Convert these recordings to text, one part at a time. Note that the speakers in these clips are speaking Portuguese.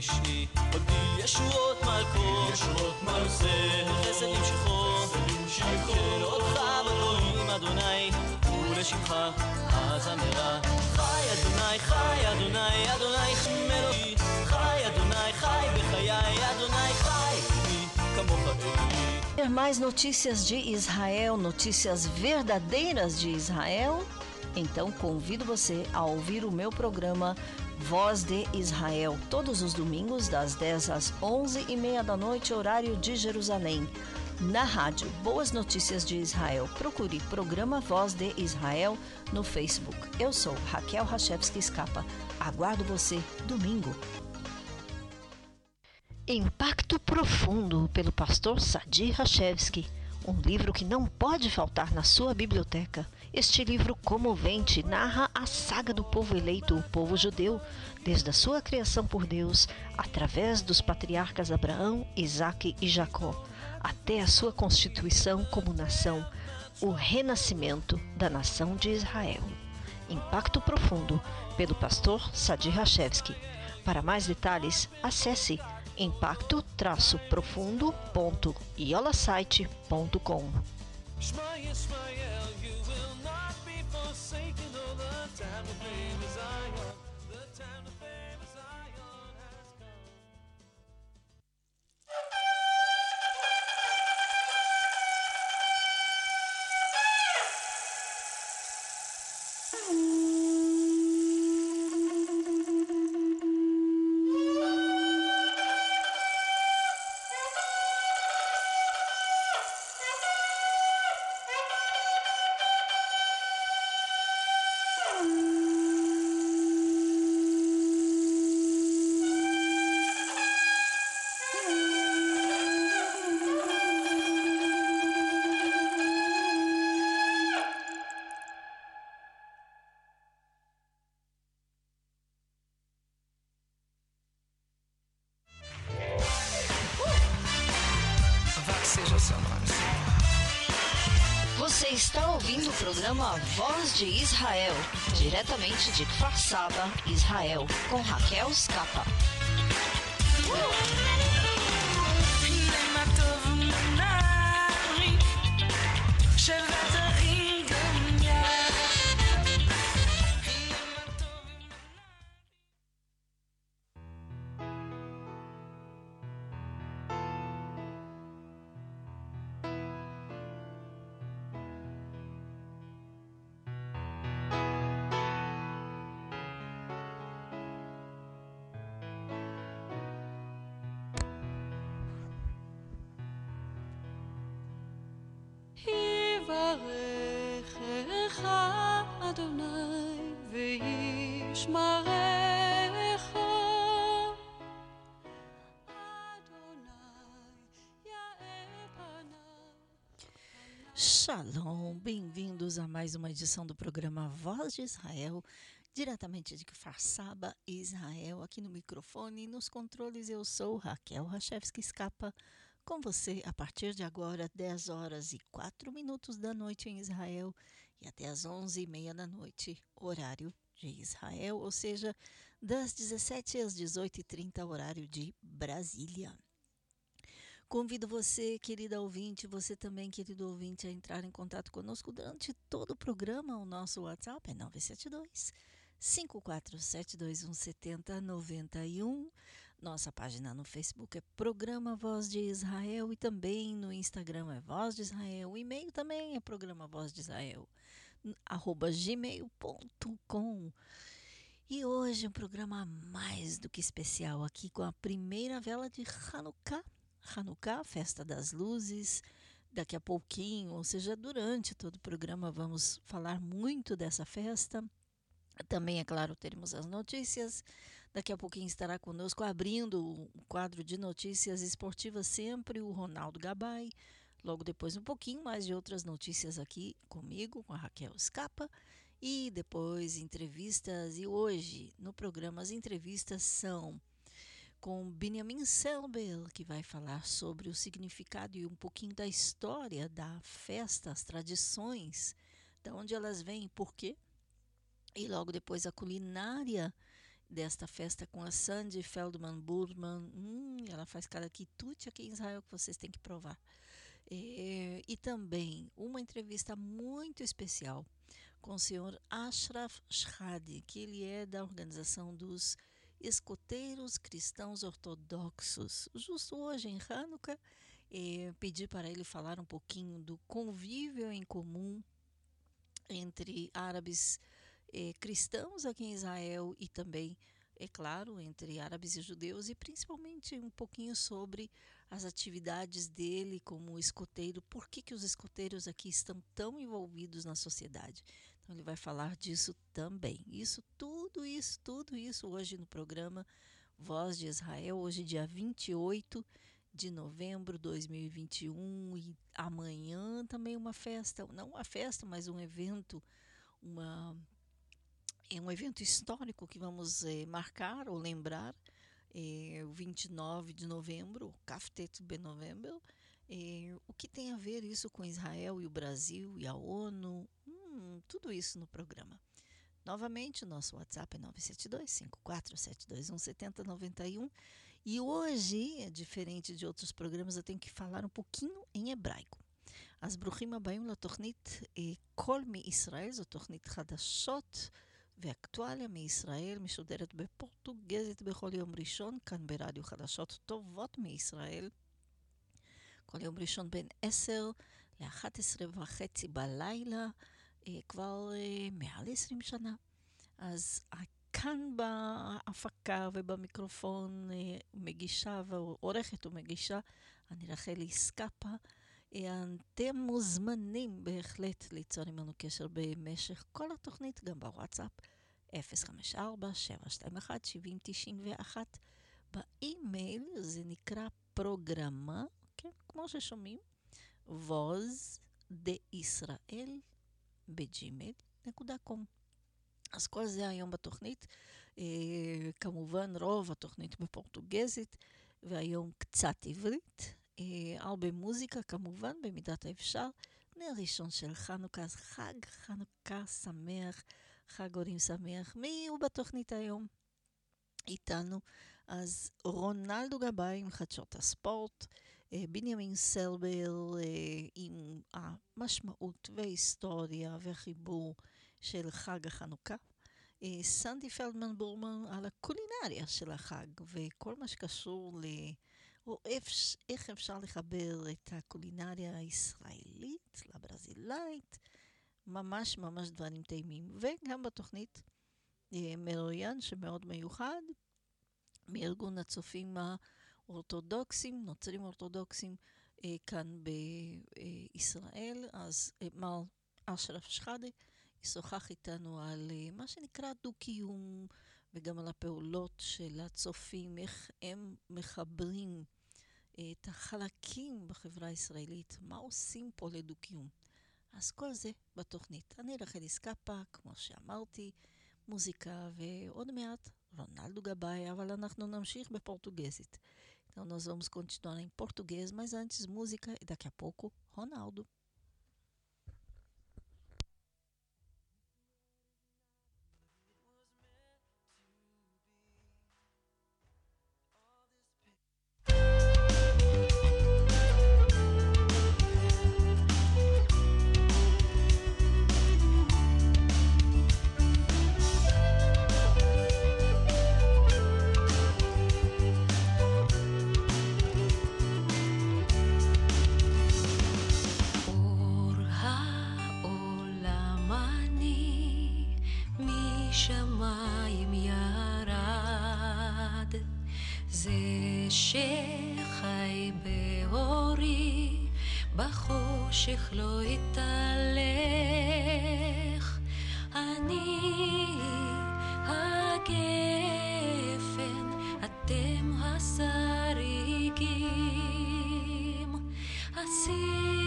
אישי מגדיל ישועות מלכות ישועות מלכות חסד ימשכו של אותך בגויים אדוני ולשמך הזמרה חי אדוני חי אדוני אדוני מלוכי חי אדוני חי בחיי אדוני חי מי כמוך אילי Ter mais notícias de Israel, notícias verdadeiras de Israel? então convido você a ouvir o meu programa Voz de Israel, todos os domingos, das 10 às 11 e meia da noite, horário de Jerusalém. Na rádio Boas Notícias de Israel, procure programa Voz de Israel no Facebook. Eu sou Raquel Rachevski Escapa. Aguardo você domingo. Impacto Profundo, pelo pastor Sadi Rachevski. Um livro que não pode faltar na sua biblioteca. Este livro comovente narra a saga do povo eleito, o povo judeu, desde a sua criação por Deus, através dos patriarcas Abraão, Isaque e Jacó, até a sua constituição como nação, o renascimento da nação de Israel. Impacto Profundo, pelo pastor Sadi Rachevski. Para mais detalhes, acesse impacto-profundo.iolasite.com. forsaken all the time with de Israel, diretamente de Kfar Saba, Israel, com Raquel Scapa. Uh! יברכך אדוני וישמרך אדוני יאר פניו Shalom, bem-vindos a mais uma edição do programa Voz de Israel, diretamente de Kfar Saba, Israel, aqui no microfone e nos controles eu sou Raquel Rachevski Escapa, com você a partir de agora, 10 horas e 4 minutos da noite em Israel e até as 11 e meia da noite, horário de Israel, ou seja, das 17 às 18h30, horário de Brasília. Convido você, querida ouvinte, você também, querido ouvinte, a entrar em contato conosco durante todo o programa. O nosso WhatsApp é 972 54721 7091. Nossa página no Facebook é Programa Voz de Israel e também no Instagram é Voz de Israel. O e-mail também é Programa Voz de Israel, arroba gmail.com. E hoje um programa mais do que especial aqui com a primeira vela de Hanukkah. Hanukkah, festa das luzes. Daqui a pouquinho, ou seja, durante todo o programa, vamos falar muito dessa festa. Também, é claro, teremos as notícias. Daqui a pouquinho estará conosco abrindo o quadro de notícias esportivas, sempre o Ronaldo Gabay. Logo depois, um pouquinho mais de outras notícias aqui comigo, com a Raquel Scapa. E depois, entrevistas. E hoje, no programa, as entrevistas são com Benjamin Selbel, que vai falar sobre o significado e um pouquinho da história da festa, as tradições, de onde elas vêm, por quê. E logo depois a culinária desta festa com a Sandy Feldman Burman. Hum, ela faz cada quitute aqui em Israel que vocês têm que provar. É, e também uma entrevista muito especial com o senhor Ashraf Shhadi, que ele é da organização dos escoteiros cristãos ortodoxos. Justo hoje em Hanukkah, eh, pedi para ele falar um pouquinho do convívio em comum entre árabes eh, cristãos aqui em Israel e também, é claro, entre árabes e judeus, e principalmente um pouquinho sobre as atividades dele como escoteiro, por que, que os escoteiros aqui estão tão envolvidos na sociedade. Então ele vai falar disso também. Isso, tudo isso, tudo isso hoje no programa Voz de Israel, hoje dia 28 de novembro de 2021 e amanhã também uma festa, não uma festa, mas um evento, uma é um evento histórico que vamos é, marcar ou lembrar, é, o 29 de novembro, Kaftet Ben Novembro, é, o que tem a ver isso com Israel e o Brasil e a ONU, hum, tudo isso no programa. Novamente, o nosso WhatsApp é 972-5472-17091. E hoje, diferente de outros programas, eu tenho que falar um pouquinho em hebraico. אז ברוכים הבאים לתוכנית כל מישראל, זו תוכנית חדשות ואקטואליה מישראל, משודרת בפורטוגזית בכל יום ראשון, כאן ברדיו חדשות טובות מישראל. כל יום ראשון בין 10 ל-11 וחצי בלילה, כבר מעל 20 שנה. אז כאן בהפקה ובמיקרופון מגישה ועורכת ומגישה, אני רחלי סקאפה. אתם מוזמנים בהחלט ליצור עמנו קשר במשך כל התוכנית, גם בוואטסאפ, 054-721-7091. באימייל זה נקרא פרוגרמה, כן, כמו ששומעים, voz de ישראל בג'ימייל.קום. אז כל זה היום בתוכנית. אה, כמובן, רוב התוכנית בפורטוגזית, והיום קצת עברית. אה, הרבה מוזיקה, כמובן, במידת האפשר. נר ראשון של חנוכה, אז חג חנוכה שמח, חג הורים שמח. מי הוא בתוכנית היום? איתנו. אז רונלדו גבאי עם חדשות הספורט. בנימין סלבר עם המשמעות וההיסטוריה והחיבור של חג החנוכה. סנדי פלדמן בורמן על הקולינריה של החג וכל מה שקשור ל... או איך אפשר לחבר את הקולינריה הישראלית לברזילאית. ממש ממש דברים טעימים. וגם בתוכנית מרואיין שמאוד מיוחד מארגון הצופים ה... אורתודוקסים, נוצרים אורתודוקסים אה, כאן בישראל, אז אה, מר אשרף שחאדה ישוחח איתנו על אה, מה שנקרא דו-קיום וגם על הפעולות של הצופים, איך הם מחברים אה, את החלקים בחברה הישראלית, מה עושים פה לדו-קיום. אז כל זה בתוכנית. אני רחל איסקאפה, כמו שאמרתי, מוזיקה ועוד מעט רונלדו גבאי, אבל אנחנו נמשיך בפורטוגזית. Então nós vamos continuar em português, mas antes música e daqui a pouco Ronaldo. זה שחי באורי בחושך לא יתהלך. אני הגפן אתם השריגים. עסיס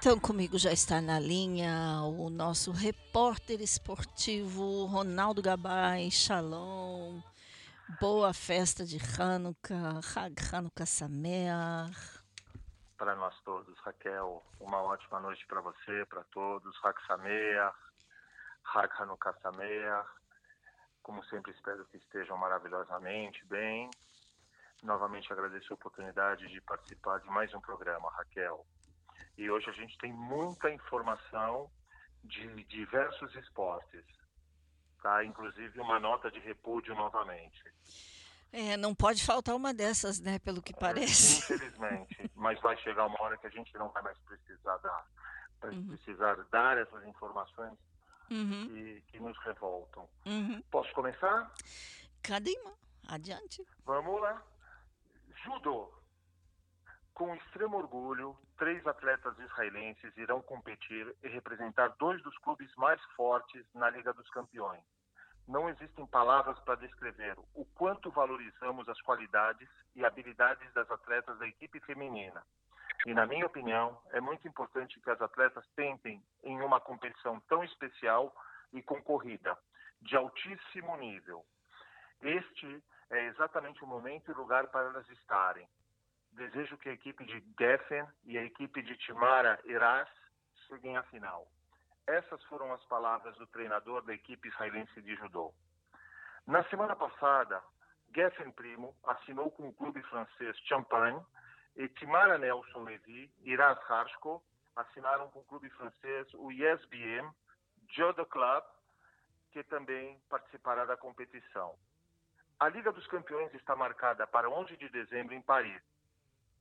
Então, comigo já está na linha o nosso repórter esportivo Ronaldo Gabay. Shalom. Boa festa de Hanukkah. Hag Hanukkah Sameach. Para nós todos, Raquel, uma ótima noite para você, para todos. Hak Sameach, Hak Hanukkah Sameach. Como sempre, espero que estejam maravilhosamente bem. Novamente agradeço a oportunidade de participar de mais um programa, Raquel. E hoje a gente tem muita informação de diversos esportes, tá? Inclusive uma nota de repúdio novamente. É, não pode faltar uma dessas, né? Pelo que parece. Infelizmente, mas vai chegar uma hora que a gente não vai mais precisar dar, vai Uhum. precisar dar essas informações Uhum, que, que nos revoltam. uhum. Posso começar? Kadima, adiante. Vamos lá. Judô. Com extremo orgulho, três atletas israelenses irão competir e representar dois dos clubes mais fortes na Liga dos Campeões. Não existem palavras para descrever o quanto valorizamos as qualidades e habilidades das atletas da equipe feminina. E, na minha opinião, é muito importante que as atletas tentem em uma competição tão especial e concorrida, de altíssimo nível. Este é exatamente o momento e lugar para elas estarem. Desejo que a equipe de Geffen e a equipe de Timara Eras cheguem à final. Essas foram as palavras do treinador da equipe israelense de judô. Na semana passada, Geffen Primo assinou com o clube francês Champagne e Timara Nelson Levy e Iraz Harshko assinaram com o clube francês o ISBM Judo Club, que também participará da competição. A Liga dos Campeões está marcada para 11 de dezembro em Paris.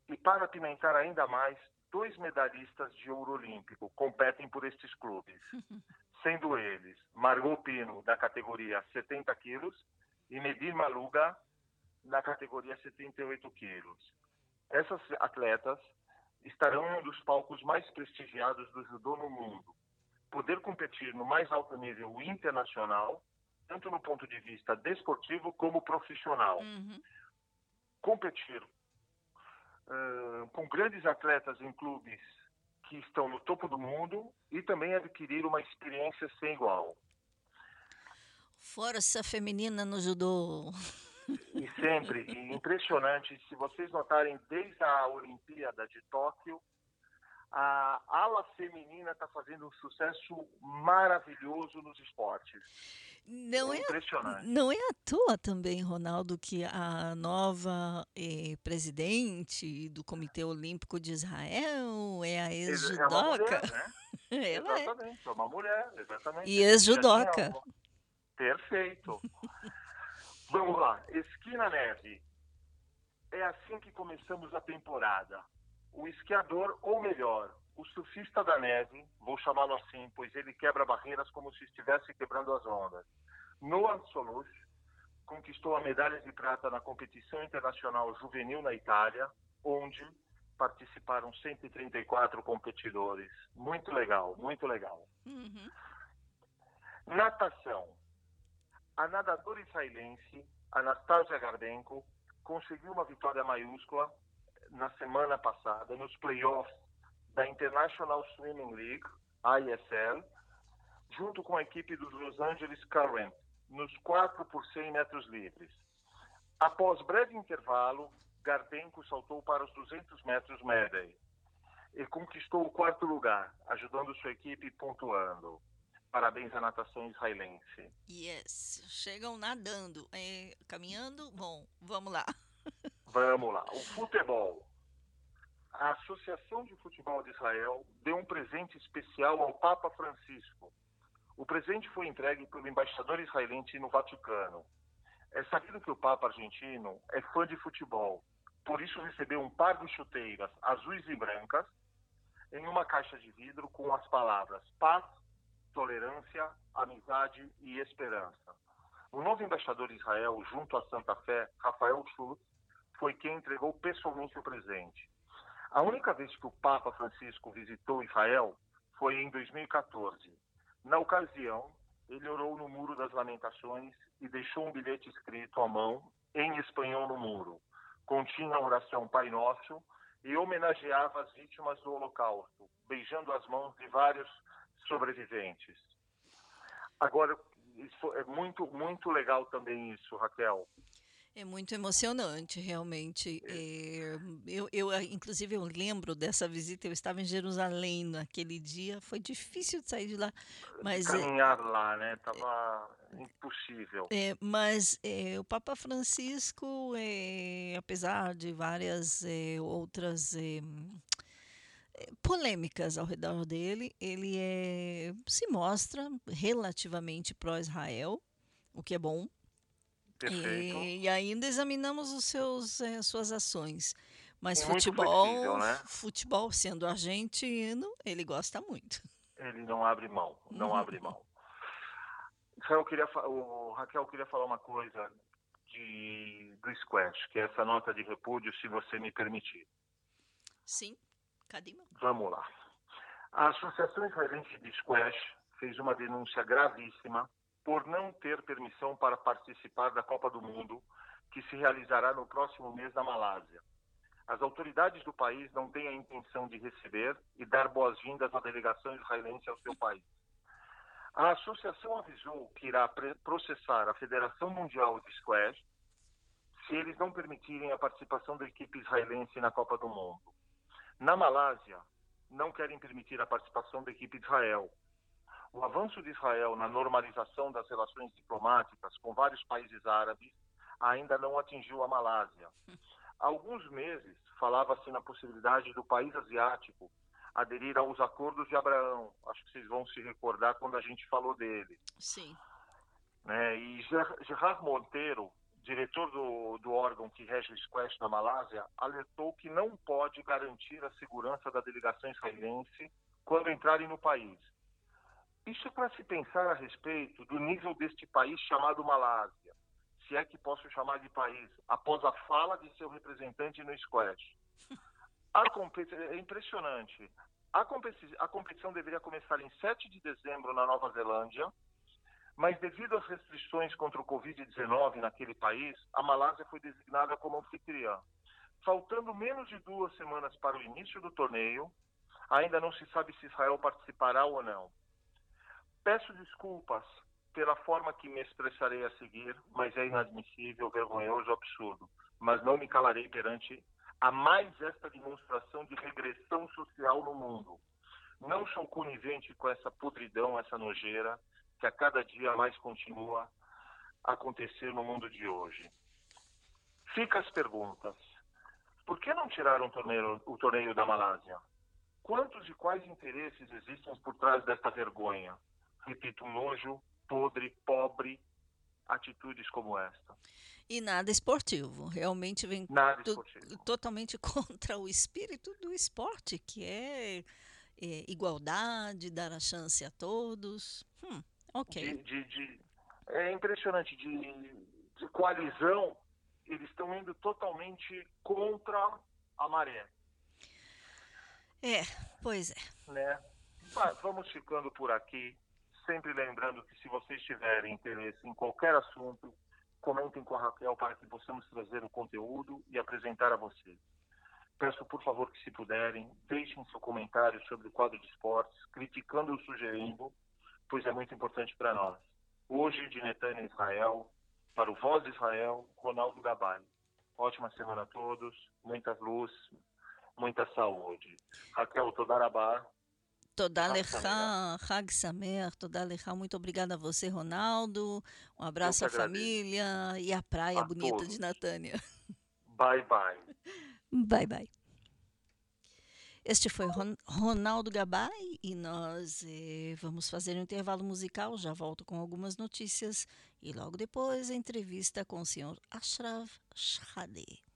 E para apimentar ainda mais, dois medalhistas de ouro olímpico competem por estes clubes, sendo eles Margot Pino, da categoria 70 quilos, e Medir Maluga, da categoria 78 quilos. Essas atletas estarão em um dos palcos mais prestigiados do judô no mundo. Poder competir no mais alto nível internacional, tanto no ponto de vista desportivo como profissional Uhum. competir com grandes atletas em clubes que estão no topo do mundo e também adquirir uma experiência sem igual. Força feminina no judô. E sempre, e impressionante, se vocês notarem, desde a Olimpíada de Tóquio, a ala feminina está fazendo um sucesso maravilhoso nos esportes. Não é, impressionante. não é à toa também, Ronaldo, que a nova eh, presidente do Comitê Olímpico de Israel é a É ex-judoca. né? Ela é. Exatamente, é uma mulher, exatamente. E Já ex-judoca. Perfeito. Vamos lá, esqui na neve. É assim que começamos a temporada. O esquiador, ou melhor, o surfista da neve, vou chamá-lo assim, pois ele quebra barreiras como se estivesse quebrando as ondas. Noam Solush conquistou a medalha de prata na competição internacional juvenil na Itália, onde participaram 134 competidores. Muito legal, muito legal. Uhum. Natação. A nadadora israelense Anastasia Gardenko conseguiu uma vitória maiúscula na semana passada nos playoffs da International Swimming League, ISL, junto com a equipe dos Los Angeles Current, nos 4 por 100 metros livres. Após breve intervalo, Gardenko saltou para os 200 metros medley e conquistou o quarto lugar, ajudando sua equipe pontuando. Parabéns à natação israelense. Yes, chegam nadando, é, caminhando. Bom, vamos lá. Vamos lá. O futebol. A Associação de Futebol de Israel deu um presente especial ao Papa Francisco. O presente foi entregue pelo embaixador israelense no Vaticano. É sabido que o Papa argentino é fã de futebol, por isso recebeu um par de chuteiras azuis e brancas em uma caixa de vidro com as palavras paz, tolerância, amizade e esperança. O novo embaixador de Israel, junto à Santa Fé, Rafael Schultz, foi quem entregou pessoalmente o presente. A única vez que o Papa Francisco visitou Israel foi em 2014. Na ocasião, ele orou no Muro das Lamentações e deixou um bilhete escrito à mão, em espanhol no muro. Continha a oração Pai Nosso e homenageava as vítimas do Holocausto, beijando as mãos de vários sobreviventes. Agora, é muito, muito legal também isso, Raquel. É muito emocionante, realmente. É, eu, eu, ah, inclusive, eu lembro dessa visita. Eu estava em Jerusalém naquele dia. Foi difícil de sair de lá, mas é, Caminhar lá, né? Tava impossível. É, mas é, o Papa Francisco, é, apesar de várias é, outras é, é, polêmicas ao redor dele, ele é, se mostra relativamente pró-Israel, o que é bom. Perfeito. E, e ainda examinamos os seus, eh, suas ações. Mas Muito futebol, flexível, né? futebol sendo argentino, ele gosta muito. Ele não abre mão, não abre mão. Queria, o Raquel, eu queria falar uma coisa de, do squash, que é essa nota de repúdio, se você me permitir. Sim, Kadima? Vamos lá. A Associação Israelense de Squash fez uma denúncia gravíssima por não ter permissão para participar da Copa do Mundo, que se realizará no próximo mês na Malásia. As autoridades do país não têm a intenção de receber e dar boas-vindas à delegação israelense ao seu país. A associação avisou que irá processar a Federação Mundial de Squash se eles não permitirem a participação da equipe israelense na Copa do Mundo. Na Malásia, não querem permitir a participação da equipe de Israel. O avanço de Israel na normalização das relações diplomáticas com vários países árabes ainda não atingiu a Malásia. Há alguns meses falava-se na possibilidade do país asiático aderir aos acordos de Abraão. Acho que vocês vão se recordar quando a gente falou dele Sim. né? E Ger- Gerard Monteiro, diretor do, do órgão que rege o squash na Malásia, alertou que não pode garantir a segurança da delegação israelense quando entrarem no país. Isso é para se pensar a respeito do nível deste país chamado Malásia, se é que posso chamar de país, após a fala de seu representante no squash. Competi- é impressionante. A, competi- a competição deveria começar em 7 de dezembro na Nova Zelândia, mas devido às restrições contra o Covid-19 naquele país, a Malásia foi designada como anfitriã. Faltando menos de duas semanas para o início do torneio, ainda não se sabe se Israel participará ou não. Peço desculpas pela forma que me expressarei a seguir, mas é inadmissível, vergonhoso, absurdo. Mas não me calarei perante a mais esta demonstração de regressão social no mundo. Não sou conivente com essa podridão, essa nojeira, que a cada dia mais continua a acontecer no mundo de hoje. Fica as perguntas. Por que não tiraram o torneio, o torneio da Malásia? Quantos e quais interesses existem por trás desta vergonha? Repito, nojo, podre, pobre, atitudes como esta. E nada esportivo. Realmente vem totalmente contra o espírito do esporte, que é, é, igualdade, dar a chance a todos. Hum, ok. de, de- de- é impressionante de, de coalizão eles estão indo totalmente contra a maré É, pois é. né Mas vamos ficando por aqui sempre lembrando que se vocês tiverem interesse em qualquer assunto comentem com a Raquel para que possamos trazer o conteúdo e apresentar a vocês. Peço, por favor, que se puderem, deixem seu comentário sobre o quadro de esportes, criticando ou sugerindo, pois é muito importante para nós. Hoje, de Netânia Israel, para o Voz de Israel, Ronaldo Gabay. Ótima semana a todos, muita luz, muita saúde. Raquel Todarabá, Toda Alejá, Hag Samer, toda Alejá, muito obrigada a você, Ronaldo. Um abraço à família e à praia a bonita todos. de Natânia. Bye, bye. Bye, bye. Este foi Ronaldo Gabay e nós eh, vamos fazer um intervalo musical. Já volto com algumas notícias e logo depois a entrevista com o senhor Ashraf Shadeh.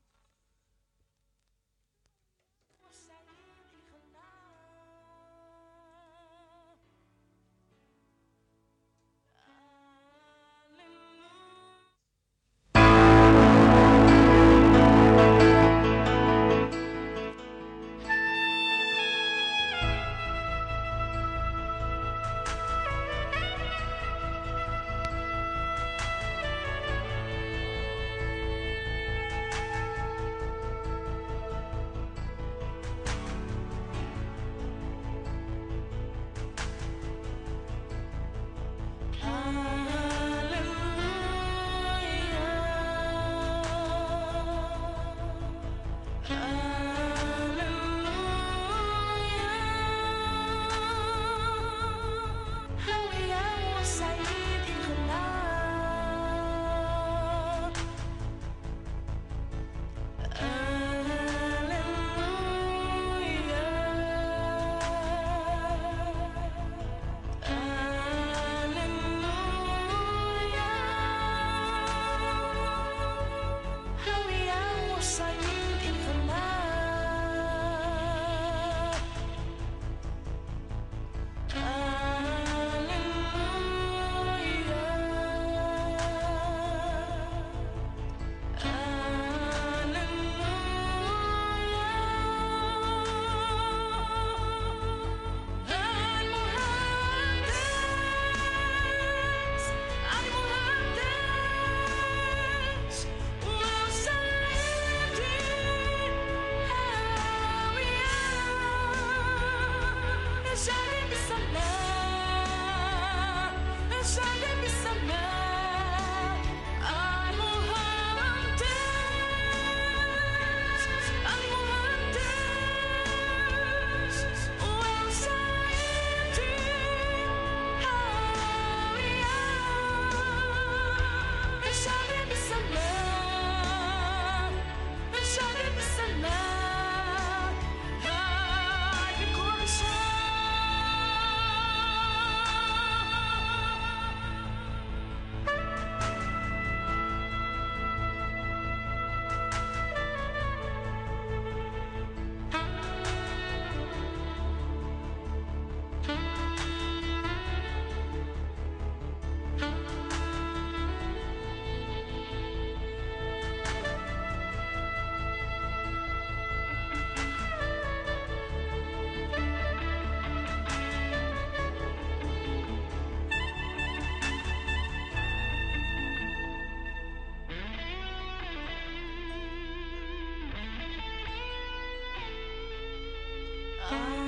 Bye.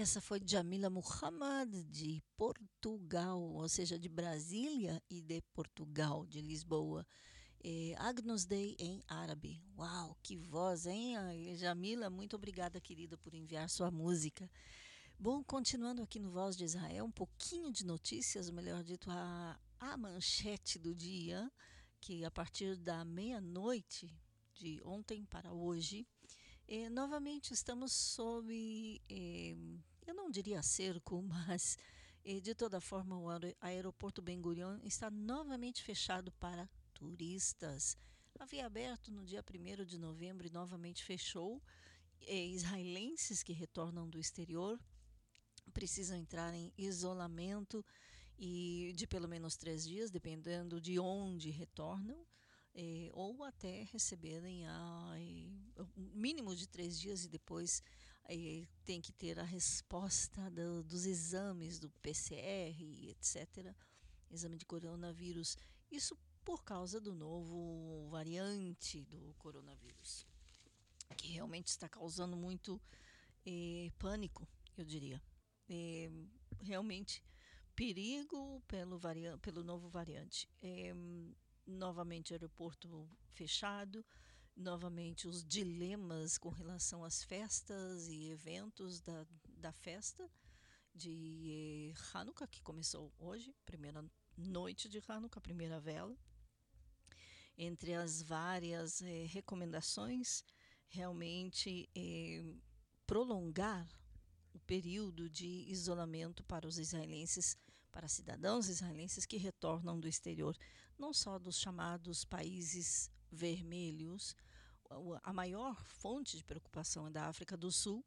Essa foi Jamila Muhammad, de Portugal, ou seja, de Brasília e de Portugal, de Lisboa. É, Agnus Dei em árabe. Uau, que voz, hein? Jamila, muito obrigada, querida, por enviar sua música. Bom, continuando aqui no Voz de Israel, um pouquinho de notícias, melhor dito, a, a manchete do dia, que a partir da meia-noite de ontem para hoje, eh, novamente estamos sob, eh, eu não diria cerco, mas eh, de toda forma o aer aeroporto Ben Gurion está novamente fechado para turistas. Havia aberto no dia 1 de novembro e novamente fechou. israelenses que retornam do exterior precisam entrar em isolamento e de pelo menos três dias, dependendo de onde retornam, eh, ou até receberem a, eh, mínimo de três dias e depois eh, tem que ter a resposta do, dos exames do PCR, etc., exame de coronavírus. Isso por causa do novo variante do coronavírus, que realmente está causando muito pânico, eu diria é, realmente perigo pelo, pelo novo variante. Novamente, aeroporto fechado, novamente os dilemas com relação às festas e eventos da, da festa de Hanukkah, que começou hoje, primeira noite de Hanukkah, primeira vela. Entre as várias eh, recomendações, realmente eh, prolongar o período de isolamento para os israelenses, para cidadãos israelenses que retornam do exterior, não só dos chamados países vermelhos. A maior fonte de preocupação é da África do Sul,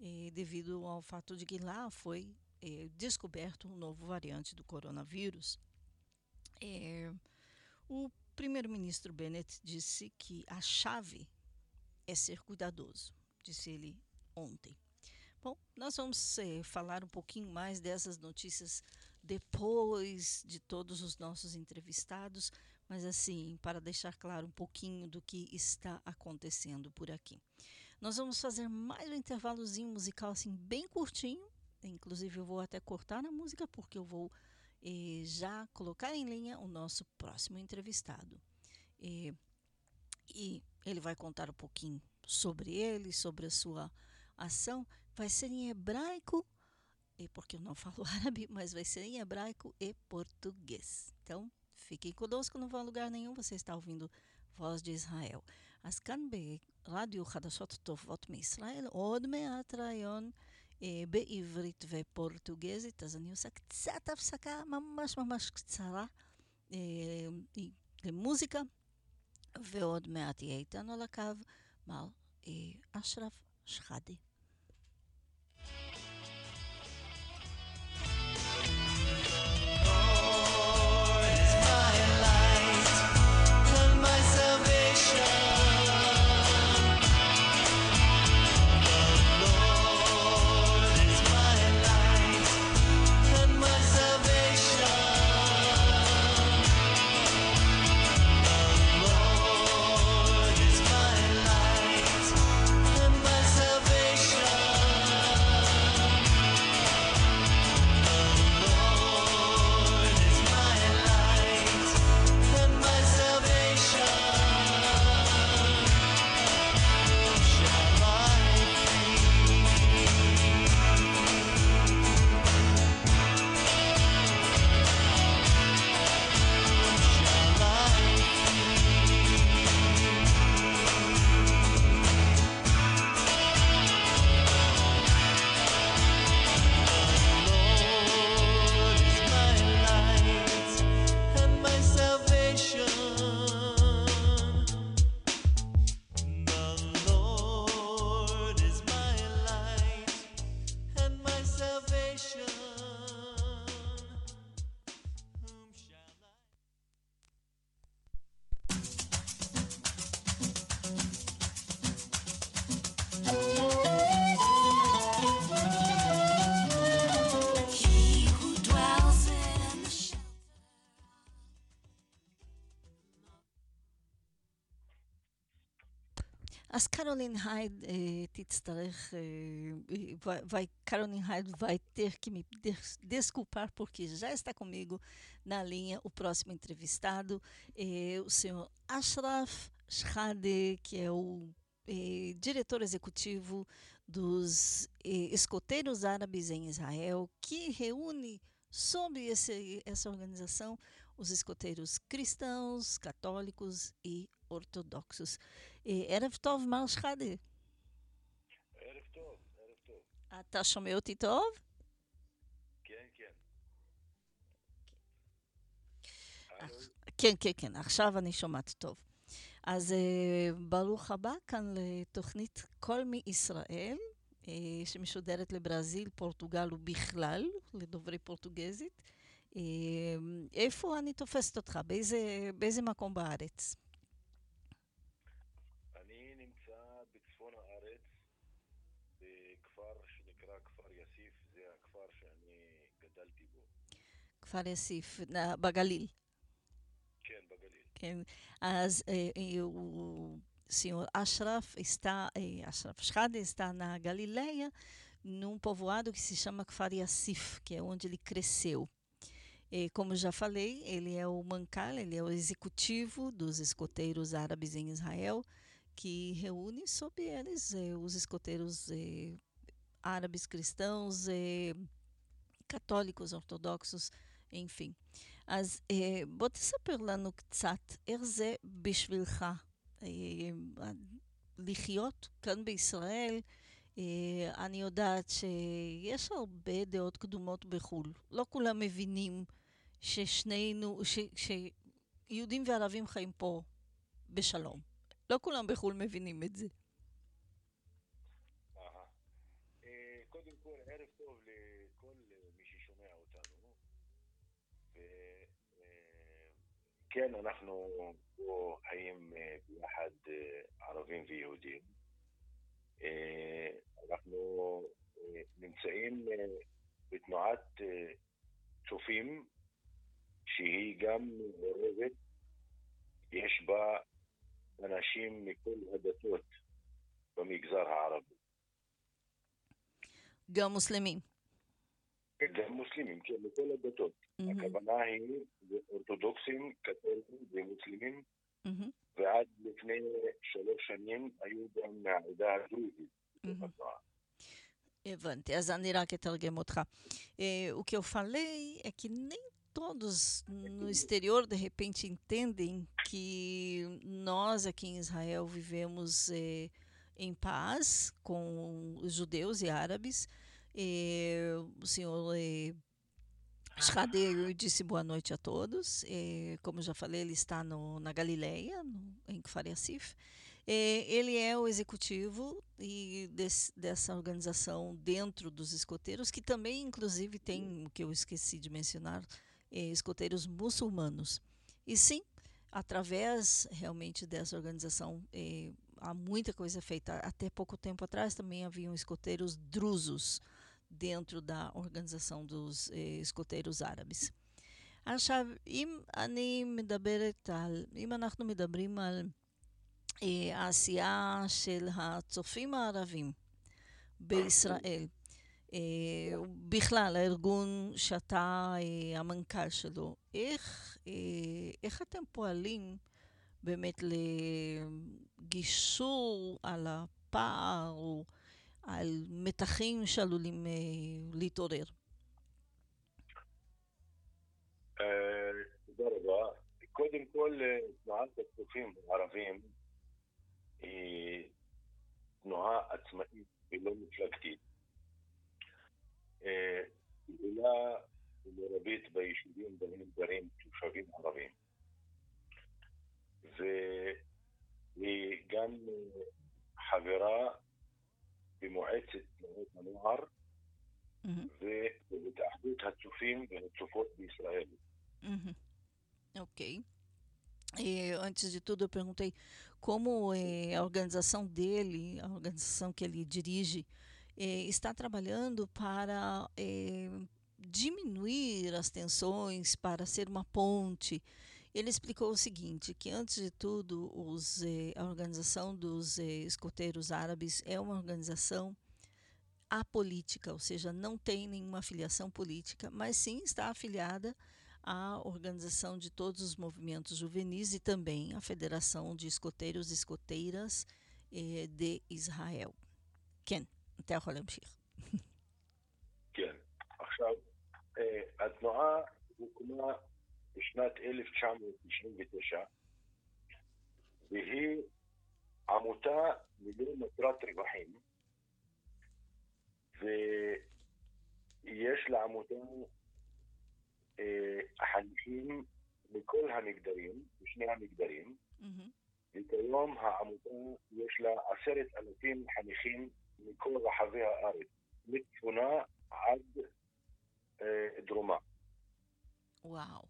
eh, devido ao fato de que lá foi eh, descoberto um novo variante do coronavírus. Eh, o primeiro-ministro Bennett disse que a chave é ser cuidadoso, disse ele ontem. Bom, nós vamos eh, falar um pouquinho mais dessas notícias depois de todos os nossos entrevistados, mas assim, para deixar claro um pouquinho do que está acontecendo por aqui. Nós vamos fazer mais um intervalozinho musical assim bem curtinho, inclusive eu vou até cortar a música porque eu vou eh, já colocar em linha o nosso próximo entrevistado. E ele vai contar um pouquinho sobre ele, sobre a sua ação vai ser em hebraico, e porque eu não falo árabe, mas vai ser em hebraico e português. Então, fiquem conosco, não vão a lugar nenhum, você está ouvindo Voz de Israel. אז כאן ברדיו חדשות טובות מישראל, עוד מעט ראיון אה, בעברית ופורטוגזית, אז אני עושה קצת הפסקה ממש ממש קצרה אה, למוזיקה, ועוד מעט יהיה איתנו על הקו מר אה, אשרף שחאדי. קרולין הייד אה, תצטרך, אה, vai, vai, Caroline Hyde vai ter que me des- desculpar porque já está comigo na linha o próximo entrevistado, é o senhor Ashraf Shhade, que é o eh, diretor executivo dos eh, escoteiros árabes em Israel, que reúne sob esse, essa organização os escoteiros cristãos, católicos e ortodoxos. Eh, ערב טוב, מר שחאדה. ערב טוב, ערב טוב. אתה שומע אותי טוב? כן, כן. כן, כן, כן, עכשיו אני שומעת טוב. אז אה, ברוך הבא כאן לתוכנית קול מישראל, אה, שמשודרת לברזיל, פורטוגל ובכלל, לדוברי פורטוגזית. אה, איפה אני תופסת אותך? באיזה, באיזה מקום בארץ? כפר יאסיף, נ- בגליל. כן, בגליל. כן, אז eh, eh, o senhor Ashraf está, eh, Ashraf Shhade está na Galileia, num povoado que se chama Kfar Yassif, que é onde ele cresceu. Eh, como já falei, ele é o Mancal, ele é o executivo dos escoteiros árabes em Israel, que reúne sob eles eh, os escoteiros eh, árabes cristãos, eh, católicos, ortodoxos, enfim. אז אה, בוא תספר לנו קצת איך זה בשבילך אה, לחיות כאן בישראל. אה, אני יודעת שיש הרבה דעות קדומות בחו"ל. לא כולם מבינים ששנינו, ש, שיהודים וערבים חיים פה בשלום. לא כולם בחו"ל מבינים את זה. אהה. אה, קודם כל, ערב טוב לכל אה, מי ששומע אותנו. וכן, אנחנו פה חיים אה, ביחד אה, ערבים ויהודים. אה, אנחנו אה, נמצאים אה, בתנועת אה, צופים שהיא גם מעורבת, יש בה אנשים מכל הדתות במגזר הערבי. גם מוסלמים. גם מוסלמים, כן, מכל הדתות. מהמם, הכוונה היא אורתודוקסים, קתולים ומוסלמים, מהמם, ועד לפני שלוש שנים היו גם מהעדה הדרוזית בתוך מהמם. התנועה. Evante, as אני רק אתרגם אותך. Eh, o que eu falei é que nem todos no exterior de repente entendem que nós aqui em Israel vivemos eh, em paz com os judeus e árabes. eh, o senhor eh, Shhade disse boa noite a todos. Eh, como já falei, ele está no, na Galileia, no, em. Eh, ele é o executivo e desse- dessa organização dentro dos escoteiros, que também, inclusive, tem, o que eu esqueci de mencionar, eh, escoteiros muçulmanos. E sim, através realmente dessa organização, eh, há muita coisa feita. Até pouco tempo atrás também haviam escoteiros drusos da organização dos eh, escoteiros árabes. עכשיו, אם אני מדברת על, אם אנחנו מדברים על אה, העשייה של הצופים הערבים בישראל, אה, בכלל, הארגון שאתה אה, המנכ"ל שלו, איך, אה, איך אתם פועלים באמת לגישור על הפער או על מתחים שעלולים אה, להתעורר? אה, תודה רבה. קודם כל, אה, תנועת הצופים הערבים היא תנועה עצמאית ולא מפלגתית. גדולה ומרבית ביישובים בהם גרים תושבים ערבים. והיא גם חברה بمعدة انوار وبتحديد هتشوفين هتشوفوه بإسرائيل Ok. E, antes de tudo, eu perguntei como eh, a organização dele, a organização que ele dirige, eh, está trabalhando para eh, diminuir as tensões, para ser uma ponte Ele explicou o seguinte, que antes de tudo os, eh, a organização dos eh, escoteiros árabes é uma organização apolítica, ou seja, não tem nenhuma filiação política, mas sim está afiliada à organização de todos os movimentos juvenis e também à Federação de Escoteiros e Escoteiras eh, de Israel. כן, אתה יכול להמשיך. כן. עכשיו, אה, התנועה הוקמה בשנת 1999, והיא עמותה ללא מטרת רווחים, ויש לעמותה אה, חניכים מכל המגדרים, משני המגדרים. וכיום העמותה יש לה עשרת אלפים חניכים מכל רחבי הארץ, מצפונה עד אה, דרומה. Uau,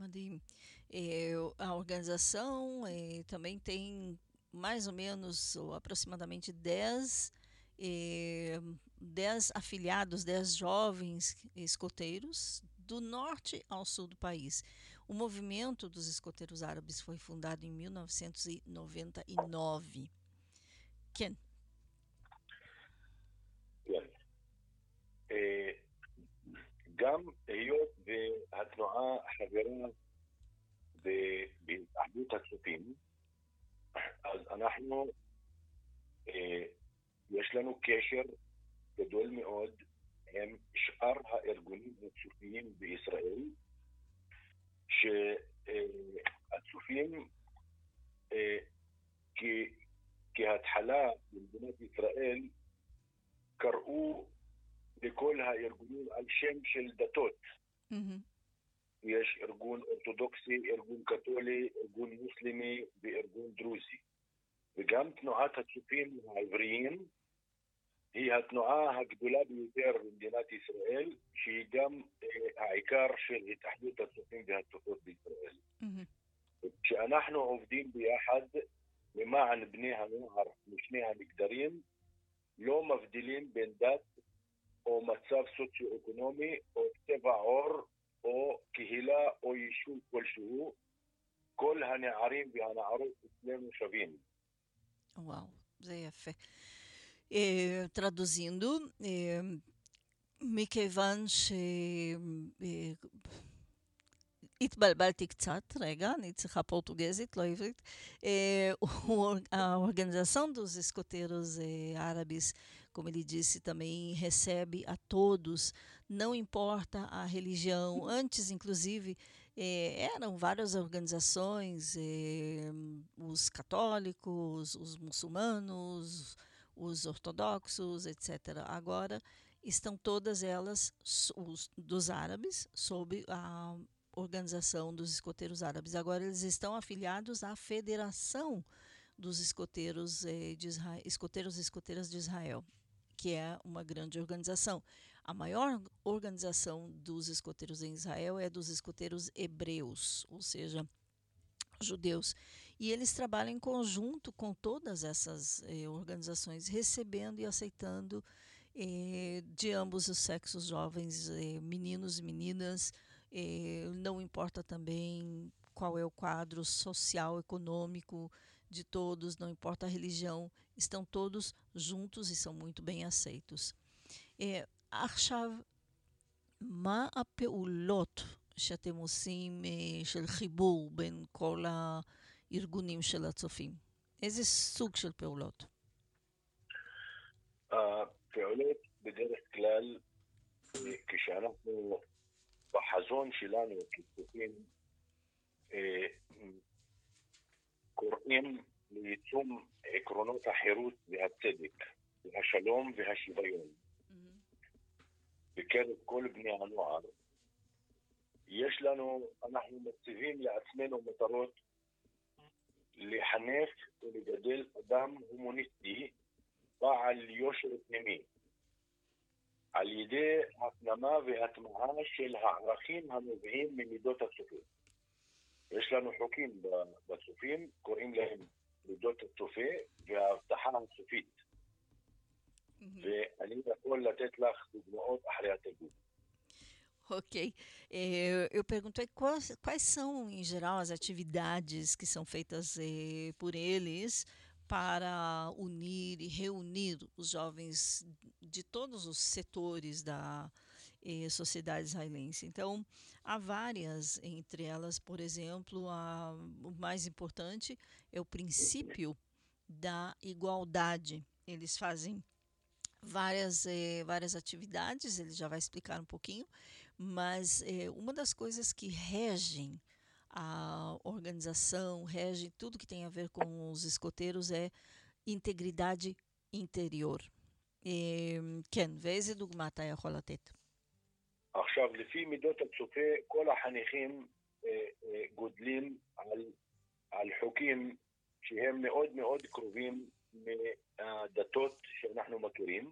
Madi, eh, a organização eh, também tem mais ou menos, ou aproximadamente 10, eh, 10 afiliados, 10 jovens escoteiros do norte ao sul do país. O movimento dos escoteiros árabes foi fundado em 1999. Ken. Bien. Eh, גם היות והתנועה חברה בהתאחדות הצופים, אז אנחנו, אה, יש לנו קשר גדול מאוד עם שאר הארגונים הצופיים בישראל, שהצופים אה, כ- כהתחלה במדינת ישראל קראו לכל הארגונים על שם של דתות. מהמם, יש ארגון אורתודוקסי, ארגון קתולי, ארגון מוסלמי וארגון דרוזי. וגם תנועת הצופים העבריים היא התנועה הגדולה ביותר במדינת ישראל, שהיא גם אה, העיקר של התאחדות הצופים והצופות בישראל. מהמם. כשאנחנו עובדים ביחד למען בני הנוער משני המגדרים, לא מבדילים בין דת או מצב סוציו-אקונומי או צבע עור או קהילה או יישוב כלשהו, כל הנערים והנערות אצלנו שווים. Uau, זה יפה. אה, traduzindo, אה, מכיוון ש... אה, התבלבלתי קצת, רגע, אני צריכה פורטוגזית, לא עברית. Eh, o- a Organização como ele disse, também recebe a todos, não importa a religião. Antes, inclusive, eh, eram várias organizações, eh, os católicos, os muçulmanos, os ortodoxos, etc. Agora estão todas elas, os, dos árabes, sob a Organização dos Escoteiros Árabes. Agora eles estão afiliados à Federação dos Escoteiros, eh, de Isra- Escoteiros e Escoteiras de Israel, que é uma grande organização. A maior organização dos escoteiros em Israel é dos escoteiros hebreus, ou seja, judeus. E eles trabalham em conjunto com todas essas eh, organizações, recebendo e aceitando eh, de ambos os sexos jovens, eh, meninos meninas. eh, não importa também qual é o quadro social, econômico de todos, não importa a religião, estão todos juntos e são muito bem aceitos. אה, עכשיו, מה הפעולות שאתם עושים אה, של חיבור בין כל הארגונים של הצופים? איזה סוג של פעולות? הפעולות בדרך כלל, אה, כשאנחנו בחזון שלנו כצופים, אה, קוראים ליישום עקרונות החירות והצדק, והשלום והשוויון. בקרב כל בני הנוער, יש לנו, אנחנו מציבים לעצמנו מטרות לחנך ולגדל אדם הומניסטי בעל יושר פנימי, על ידי הפנמה והטמעה של הערכים הנובעים ממידות הצופים. יש לנו חוקים בצופים, קוראים להם מידות הצופה וההבטחה הצופית. ואני יכול לתת לך דוגמאות אחרי התרגום. Ok. Eh, eu perguntei quais, quais são, em geral, as atividades que são feitas eh, por eles para unir e reunir os jovens de todos os setores da eh, sociedade israelense. Então, há várias, entre elas, por exemplo, a, o mais importante é o princípio da igualdade. Eles fazem várias, eh, várias atividades, ele já vai explicar um pouquinho, mas eh, uma das coisas que regem a organização, rege tudo que tem a ver com os escoteiros é integridade interior. כן, ואיזה דוגמה אתה יכול לתת? עכשיו, לפי מידות הצופה, כל החניכים אה, אה, גודלים על, על חוקים שהם מאוד מאוד קרובים מהדתות שאנחנו מכירים.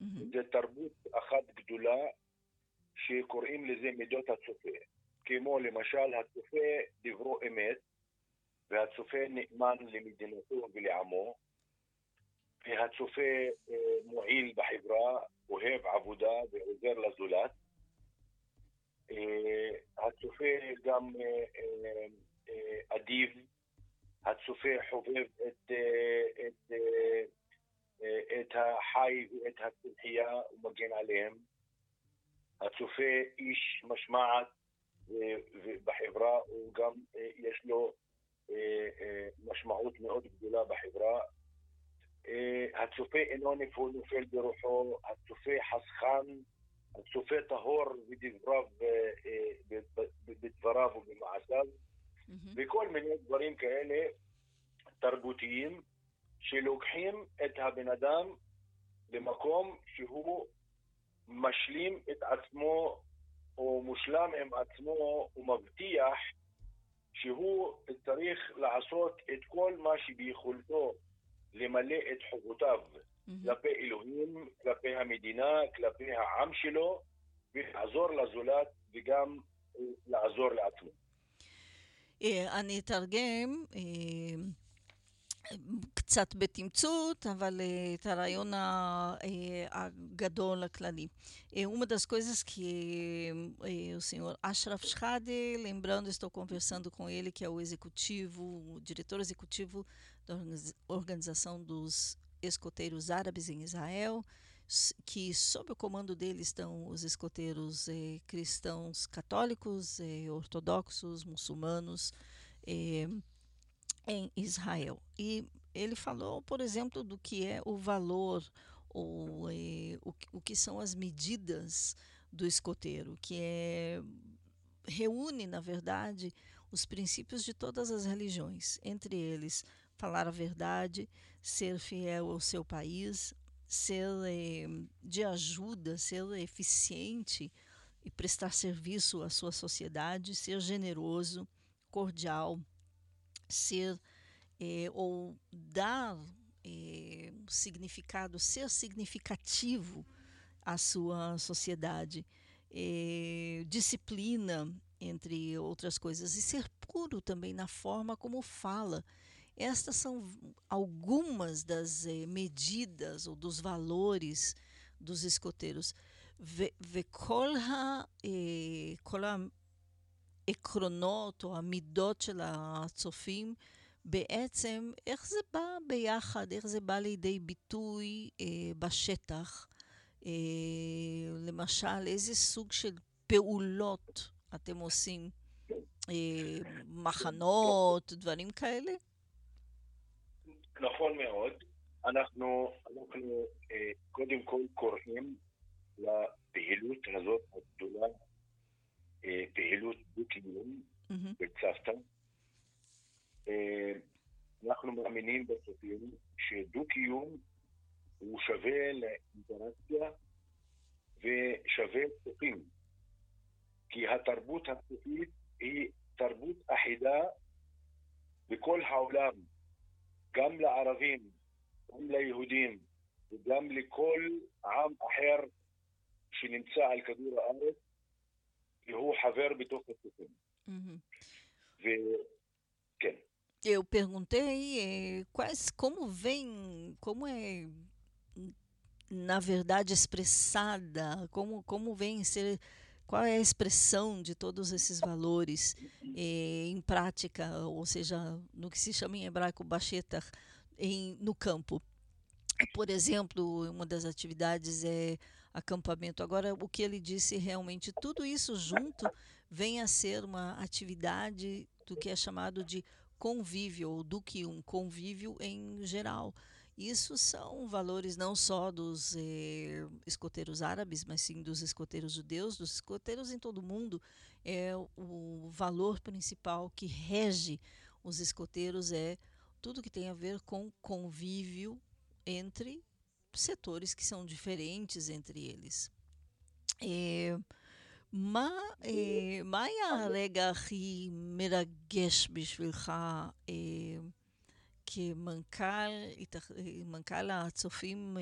מהמם, זה תרבות אחת גדולה שקוראים לזה מידות הצופה. כמו למשל, הצופה דברו אמת, והצופה נאמן למדינתו ולעמו, והצופה אה, מועיל בחברה, אוהב עבודה ועוזר לזולת. אה, הצופה גם אה, אה, אדיב, הצופה חובב את, את, את החי ואת הצמחייה ומגן עליהם. הצופה איש משמעת ובחברה, הוא גם יש לו משמעות מאוד גדולה בחברה. הצופה אינו נופל ברוחו, הצופה חסכן, הצופה טהור בדבריו, אה, אה, בדבריו ובמעשיו. מהמם. וכל מיני דברים כאלה תרבותיים שלוקחים את הבן אדם למקום שהוא משלים את עצמו או מושלם עם עצמו ומבטיח שהוא צריך לעשות את כל מה שביכולתו למלא את חובותיו. כלפי אלוהים, כלפי המדינה, כלפי העם שלו, ולעזור לזולת וגם אה, לעזור לעצמו. אה, אני אתרגם אה, קצת בתמצות, אבל אה, את הרעיון eh, הגדול, הכללי. Eh, Uma das coisas que eh, o senhor Ashraf Shhade, lembrando, estou conversando com ele, que é o executivo, o diretor executivo da organiz- Organização dos Escoteiros Árabes em Israel, que sob o comando dele estão os escoteiros eh, cristãos católicos, eh, ortodoxos, muçulmanos, eh, em Israel. E ele falou, por exemplo, do que é o valor ou eh, o, o que são as medidas do escoteiro, que é reúne, na verdade, os princípios de todas as religiões, entre eles falar a verdade, ser fiel ao seu país, ser eh, de ajuda, ser eficiente e prestar serviço à sua sociedade, ser generoso, cordial, ser eh, ou dar eh, significado, ser significativo à sua sociedade, disciplina, entre outras coisas, e ser puro também na forma como fala. Estas são algumas das eh, medidas ou dos valores dos escoteiros. וכל ה- כל העקרונות או המידות של הצופים, בעצם איך זה בא ביחד, איך זה בא לידי ביטוי אה, בשטח. אה, למשל, איזה סוג של פעולות אתם עושים? אה, מחנות, דברים כאלה? נכון מאוד. אנחנו, אנחנו אה, קודם כל קוראים לפעילות הזאת הגדולה, אה, פעילות דו-קיום מהמם, בצוותא. אה, אנחנו מאמינים בסופים שדו-קיום הוא שווה לאינטראקציה ושווה סופים. כי התרבות הסופית היא תרבות אחידה בכל העולם, גם לערבים, גם ליהודים וגם לכל עם אחר שנמצא על כדור הארץ, והוא חבר בתוך הסופים. uhum. וכן. Eu perguntei eh, quais, como vem, como é, na verdade, expressada, como, como vem ser, qual é a expressão de todos esses valores eh, em prática, ou seja, no que se chama em hebraico bashetar, em, no campo. Por exemplo, uma das atividades é acampamento. Agora, o que ele disse realmente, tudo isso junto vem a ser uma atividade do que é chamado de convívio, ou do que um convívio em geral. Isso são valores não só dos eh, escoteiros árabes, mas sim dos escoteiros judeus, dos escoteiros em todo o mundo. É o valor principal que rege os escoteiros é tudo que tem a ver com convívio entre setores que são diferentes entre eles. É, מה, מה היה הרגע הכי מרגש בשבילך כמנכ"ל מנכ"ל הצופים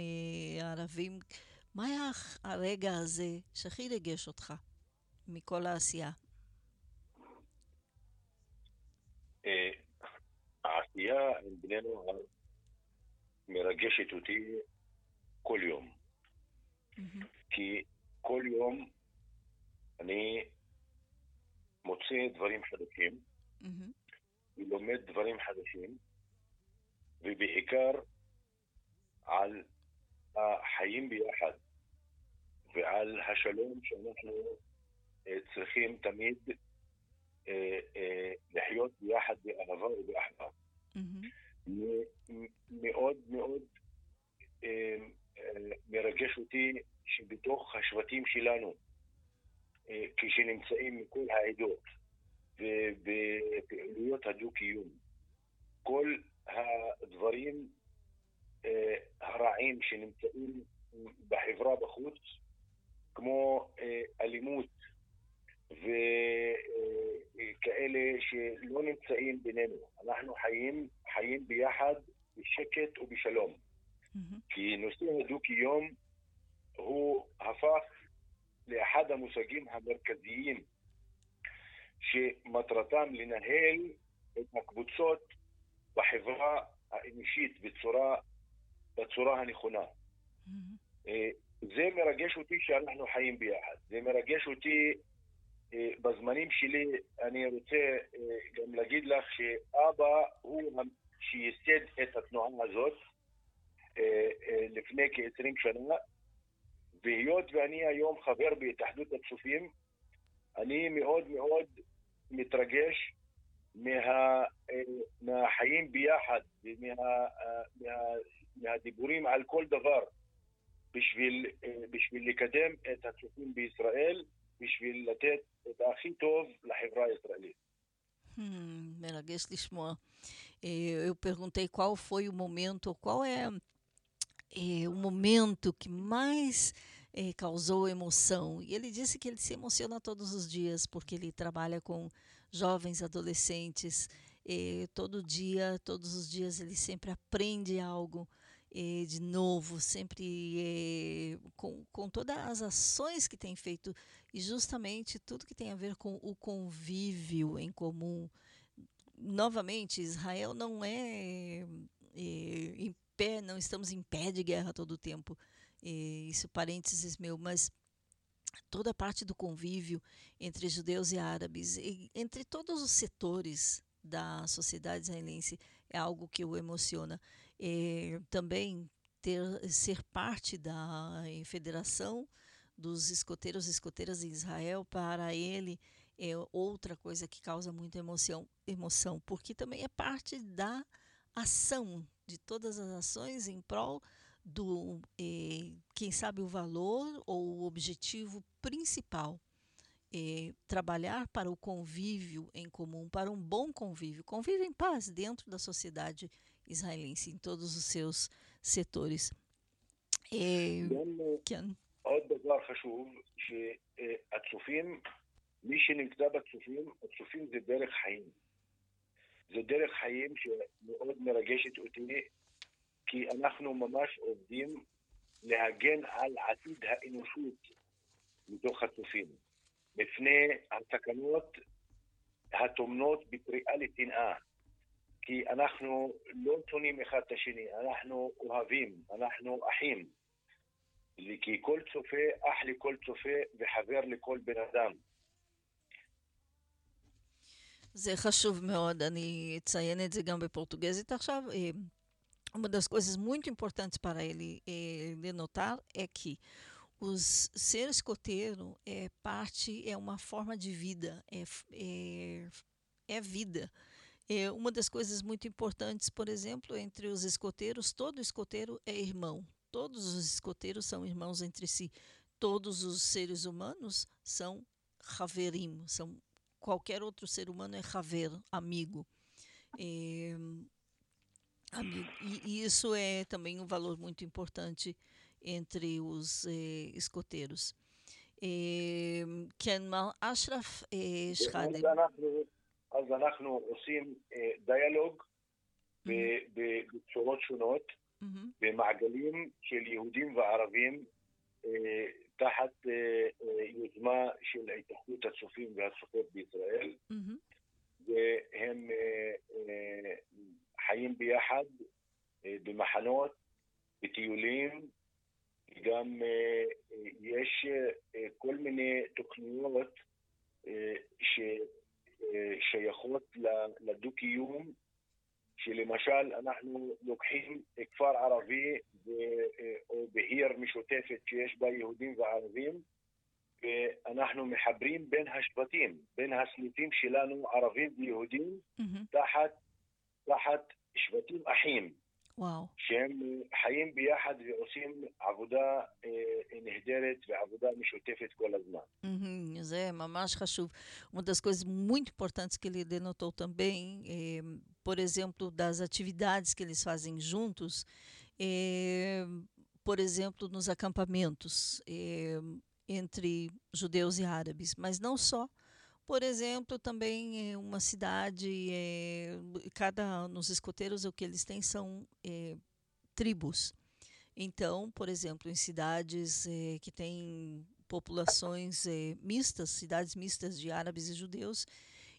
הערבים? מה היה הרגע הזה שהכי ריגש אותך מכל העשייה? העשייה עם בני נוער מרגשת אותי כל יום. כי כל יום אני מוצא דברים חדשים, ולומד דברים חדשים, ובעיקר על החיים ביחד ועל השלום שאנחנו צריכים תמיד לחיות ביחד באהבה ובאחווה. מאוד מאוד מרגש אותי שבתוך השבטים שלנו, כשנמצאים מכל העדות ובפעילויות הדו-קיום, כל הדברים הרעים שנמצאים בחברה בחוץ, כמו אלימות וכאלה שלא נמצאים בינינו. אנחנו חיים, חיים ביחד בשקט ובשלום. כי נושא הדו-קיום הוא הפך לאחד המושגים המרכזיים שמטרתם לנהל את הקבוצות בחברה האנושית בצורה, בצורה הנכונה. זה מרגש אותי שאנחנו חיים ביחד. זה מרגש אותי בזמנים שלי, אני רוצה גם להגיד לך שאבא הוא שייסד את התנועה הזאת לפני כ-20 שנה, והיות ואני היום חבר בהתאחדות הצופים, אני מאוד מאוד מתרגש מהחיים ביחד ומה, מה, מהדיבורים על כל דבר בשביל, בשביל לקדם את הצופים בישראל, בשביל לתת את הכי טוב לחברה הישראלית. Hum, meraguês לשמוע. Eu perguntei qual foi o momento, qual é é, o momento que mais é, causou emoção. E ele disse que ele se emociona todos os dias, porque ele trabalha com jovens, adolescentes. É, todo dia, todos os dias, ele sempre aprende algo é, de novo, sempre é, com, com todas as ações que tem feito e justamente tudo que tem a ver com o convívio em comum. Novamente, Israel não é, é pé, não estamos em pé de guerra todo o tempo. Isso parênteses meu, mas toda a parte do convívio entre judeus e árabes, e entre todos os setores da sociedade israelense, é algo que o emociona. E também ter, ser parte da Federação dos Escoteiros e Escoteiras em Israel, para ele, é outra coisa que causa muita emoção, emoção porque também é parte da ação de todas as ações em prol do, eh, quem sabe, o valor ou o objetivo principal. Eh, trabalhar para o convívio em comum, para um bom convívio, convívio em paz dentro da sociedade israelense, em todos os seus setores. עוד דבר חשוב, שהצופים, מי שנמצא בצופים, הצופים זה דרך חיים. זו דרך חיים שמאוד מרגשת אותי, כי אנחנו ממש עובדים להגן על עתיד האנושות מתוך הצופים, מפני הסכנות הטומנות בקריאה לשנאה. כי אנחנו לא שונאים אחד את השני, אנחנו אוהבים, אנחנו אחים. כי כל צופה אח לכל צופה וחבר לכל בן אדם. זה חשוב מאוד, אני אציין את זה גם בפורtuguês עכשיו. Eh, Uma das coisas muito importantes para ele eh, denotar é que os ser escoteiro é parte, é uma forma de vida, é, é, é vida. É uma das coisas muito importantes, por exemplo, entre os escoteiros, todo escoteiro é irmão. Todos os escoteiros são irmãos entre si. Todos os seres humanos são haverim, são qualquer outro ser humano é haver, amigo. É, amigo. E, e isso é também um valor muito importante entre os eh, escoteiros. Eh, כן, מר אשרף שחאדה. אז אנחנו, עושים דיאלוג ב- ב- בצורות שונות, מהמם, במעגלים של יהודים וערבים, אה, תחת אה, יוזמה של התאחדות הצופים והצופות בישראל, מהמם, והם חיים ביחד אה, במחנות, בטיולים, גם אה, אה, יש כל מיני תוכניות ששייכות לדו-קיום, שלמשל אנחנו לוקחים כפר ערבי או בעיר משותפת שיש בה יהודים וערבים, ואנחנו מחברים בין השבטים, בין הסניפים שלנו, ערבים ויהודים, מהמם. תחת, תחת שבטים אחים, וואו. שהם אה, xayim ביחד ועושים עבודה אה, נהדרת ועבודה משותפת כל הזמן. Uhum, é ממש חשוב. Uma das coisas muito importantes que ele denotou também, eh, por exemplo, das atividades que eles fazem juntos, eh, por exemplo, nos acampamentos eh, entre judeus e árabes, mas não só. Por exemplo, também eh, uma cidade, eh, cada nos escoteiros o que eles têm são eh, tribos. Então, por exemplo, em cidades eh, que têm populações mistas, cidades mistas de árabes e judeus,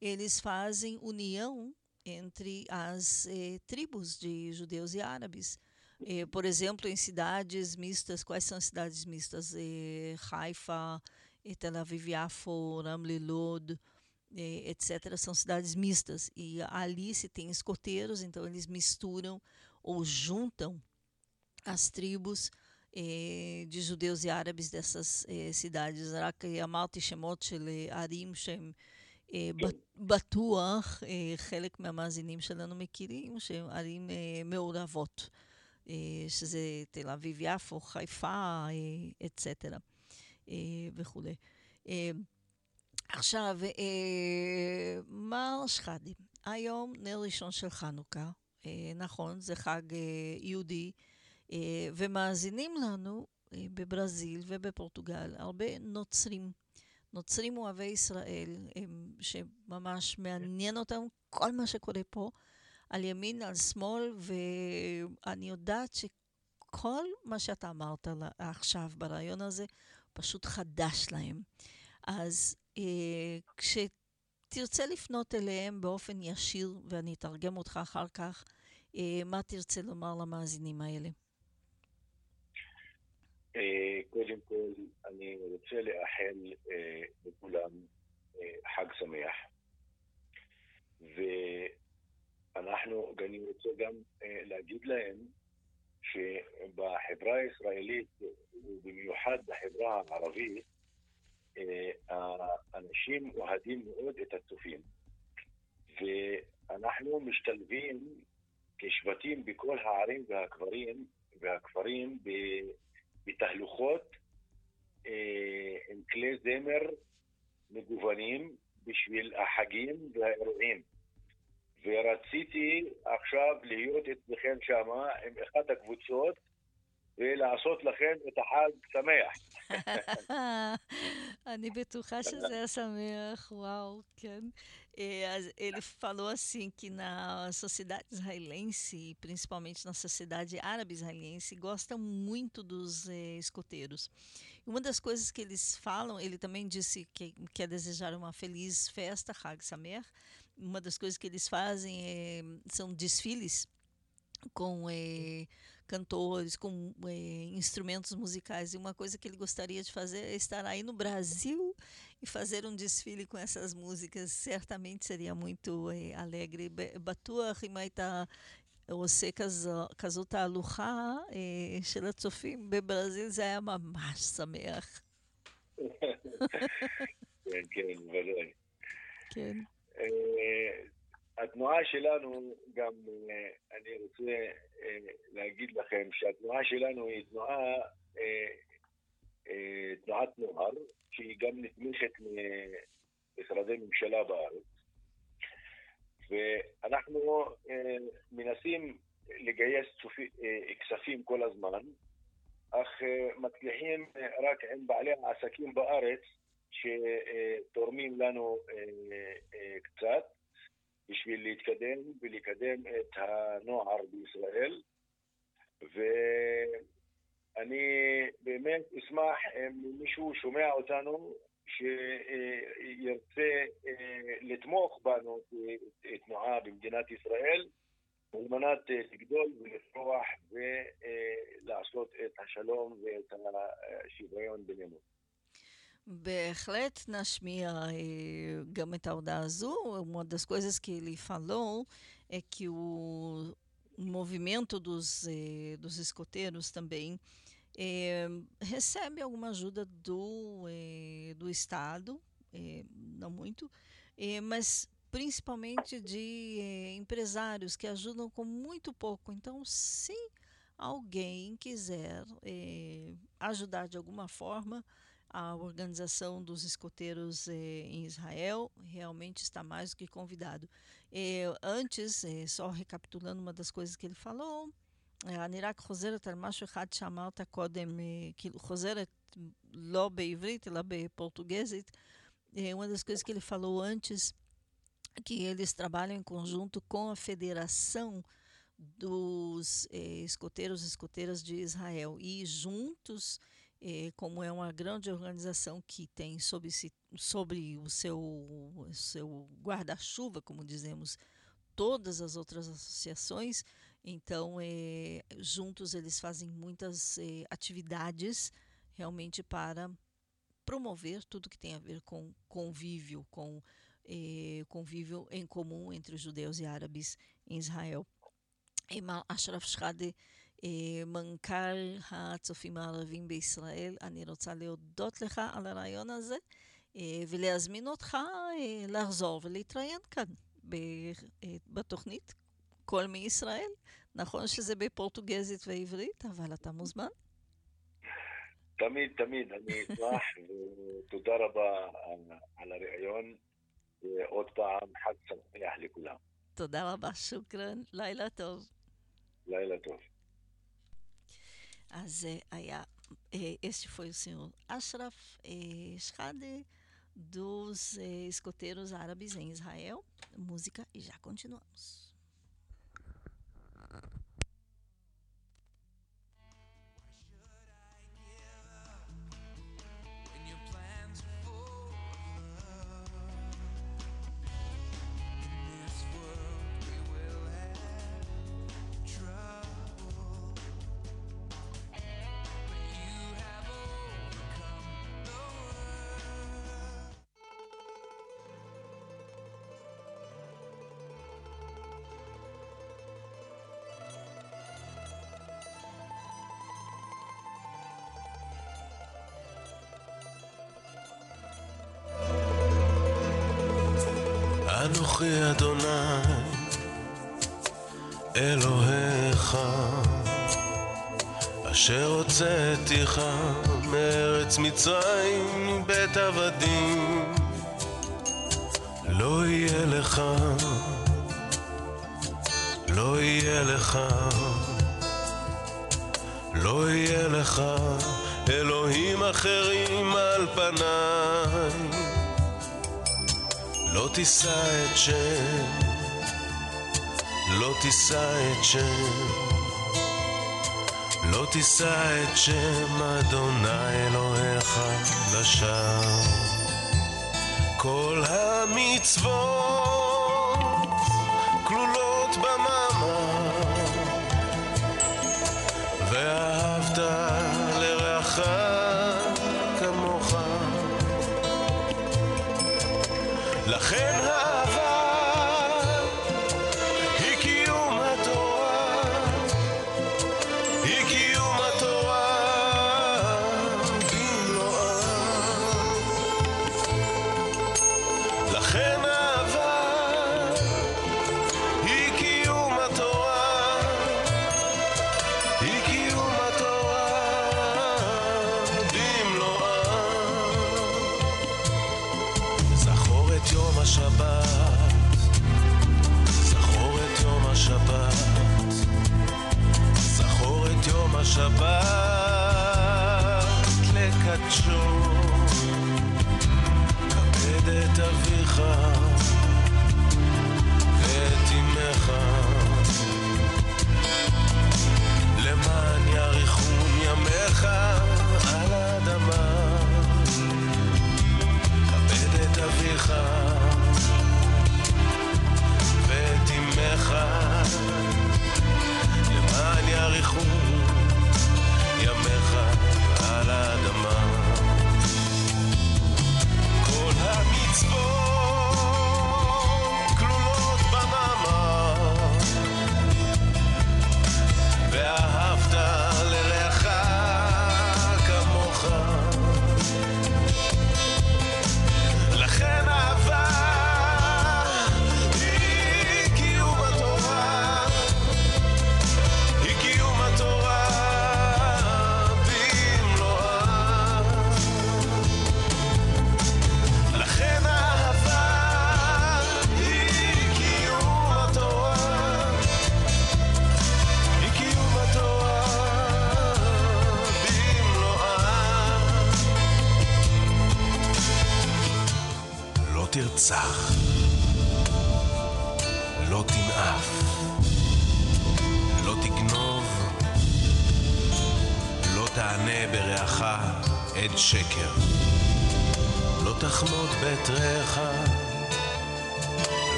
eles fazem união entre as tribos de judeus e árabes. Eh, por exemplo, em cidades mistas, quais são as cidades mistas? Haifa, eh, Tel Aviv, Yafo, Ramle, Lod, eh, etc. São cidades mistas. E ali se tem escoteiros, então eles misturam ou juntam as tribos eh, de judeus e árabes dessas eh, cidades. רק אמרתי שמות של אה, ערים שהם אה, ב- בטוח אה, חלק מהמאזינים שלנו מכירים, שהם ערים אה, מעורבות, אה, שזה תל אביב, יפו, חיפה, אצטרה וכולי. אה, עכשיו, אה, מר שחאדה, היום נר ראשון של חנוכה, אה, נכון, זה חג אה, יהודי, אה, ומאזינים לנו אה, בברזיל ובפורטוגל הרבה נוצרים. נוצרים אוהבי ישראל, הם, שממש מעניין אותם כל מה שקורה פה, על ימין, על שמאל, ואני יודעת שכל מה שאתה אמרת עכשיו ברעיון הזה, פשוט חדש להם. אז אה, כשתרצה לפנות אליהם באופן ישיר, ואני אתרגם אותך אחר כך, אה, מה תרצה לומר למאזינים האלה? אה, קודם כל, אני רוצה לאחל אה, לכולם אה, חג שמח. ואנחנו, אני רוצה גם אה, להגיד להם שבחברה הישראלית, ובמיוחד בחברה הערבית, אה, האנשים אוהדים מאוד את הצופים. ואנחנו משתלבים כשבטים בכל הערים והכפרים, והכפרים בתהלוכות אה, עם כלי זמר מגוונים בשביל החגים והאירועים. ורציתי עכשיו להיות אצלכם שמה עם אחת הקבוצות ולעשות לכם את החג שמח. אני בטוחה שזה היה שמח, uau, כן. Eh, as- Ele falou assim que na sociedade israelense, principalmente na sociedade árabe israelense, gosta muito dos eh, escoteiros. E uma das coisas que eles falam, ele também disse que quer desejar uma feliz festa, Hag Samer. Uma das coisas que eles fazem eh, são desfiles com eh, cantores, com é, instrumentos musicais. E uma coisa que ele gostaria de fazer é estar aí no Brasil e fazer um desfile com essas músicas. Certamente seria muito é, alegre. בטוח אם היית עושה כזאת תהלוכה של הצופים בברזיל, זה היה ממש שמח. כן, כן, בוודאי. כן. התנועה שלנו, גם אני רוצה להגיד לכם שהתנועה שלנו היא תנועה, תנועת נוער, שהיא גם נתמכת ממשרדי ממשלה בארץ. ואנחנו מנסים לגייס כספים כל הזמן, אך מצליחים רק עם בעלי העסקים בארץ שתורמים לנו קצת בשביל להתקדם ולקדם את הנוער בישראל. ואני באמת אשמח אם מישהו שומע אותנו שירצה לתמוך בנו כתנועה במדינת ישראל על מנת לגדול ולפרוח ולעשות את השלום ואת השוויון בינינו. בהחלט נשמיע גם את ההודעה הזו. Uma das coisas que ele falou é que o movimento dos, dos escoteiros também é, recebe alguma ajuda do, é, do Estado, é, não muito, mas principalmente de empresários que ajudam com muito pouco. Então, se alguém quiser ajudar de alguma forma, a organização dos escoteiros eh, em Israel realmente está mais do que convidado. Eh, antes, eh, só recapitulando uma das coisas que ele falou, אני רק חוזרת על משהו אחד שאמרת קודם, כאילו חוזרת לא בעברית אלא בפורtuguesית. Uma das coisas que ele falou antes, que eles trabalham em conjunto com a Federação dos Escoteiros e Escoteiras de Israel. E juntos como é uma grande organização que tem sobre, si, sobre o seu, seu guarda-chuva, como dizemos, todas as outras associações. Então, é, juntos eles fazem muitas é, atividades realmente para promover tudo que tem a ver com convívio, com é, convívio em comum entre os judeus e árabes em Israel. Ashraf Shade מנכ"ל הצופים הערבים בישראל, אני רוצה להודות לך על הרעיון הזה ולהזמין אותך לחזור ולהתראיין כאן בתוכנית קול מישראל. נכון שזה בפורטוגזית ועברית, אבל אתה מוזמן. תמיד, תמיד, אני אשמח, ותודה רבה על הרעיון, ועוד פעם חג שמח לכולם. תודה רבה, שוכרן, לילה טוב. לילה טוב. אז היה, este foi o senhor Ashraf Shade, dos escoteiros árabes em Israel. Música e já continuamos. אנוכי אדוני אלוהיך אשר הוצאתיך מארץ מצרים מבית עבדים. לא יהיה לך לא יהיה לך לא יהיה לך אלוהים אחרים על פניי לא תישא את שם, לא תישא את שם, לא תישא את שם אדוני אלוהיך לשווא. כל המצוות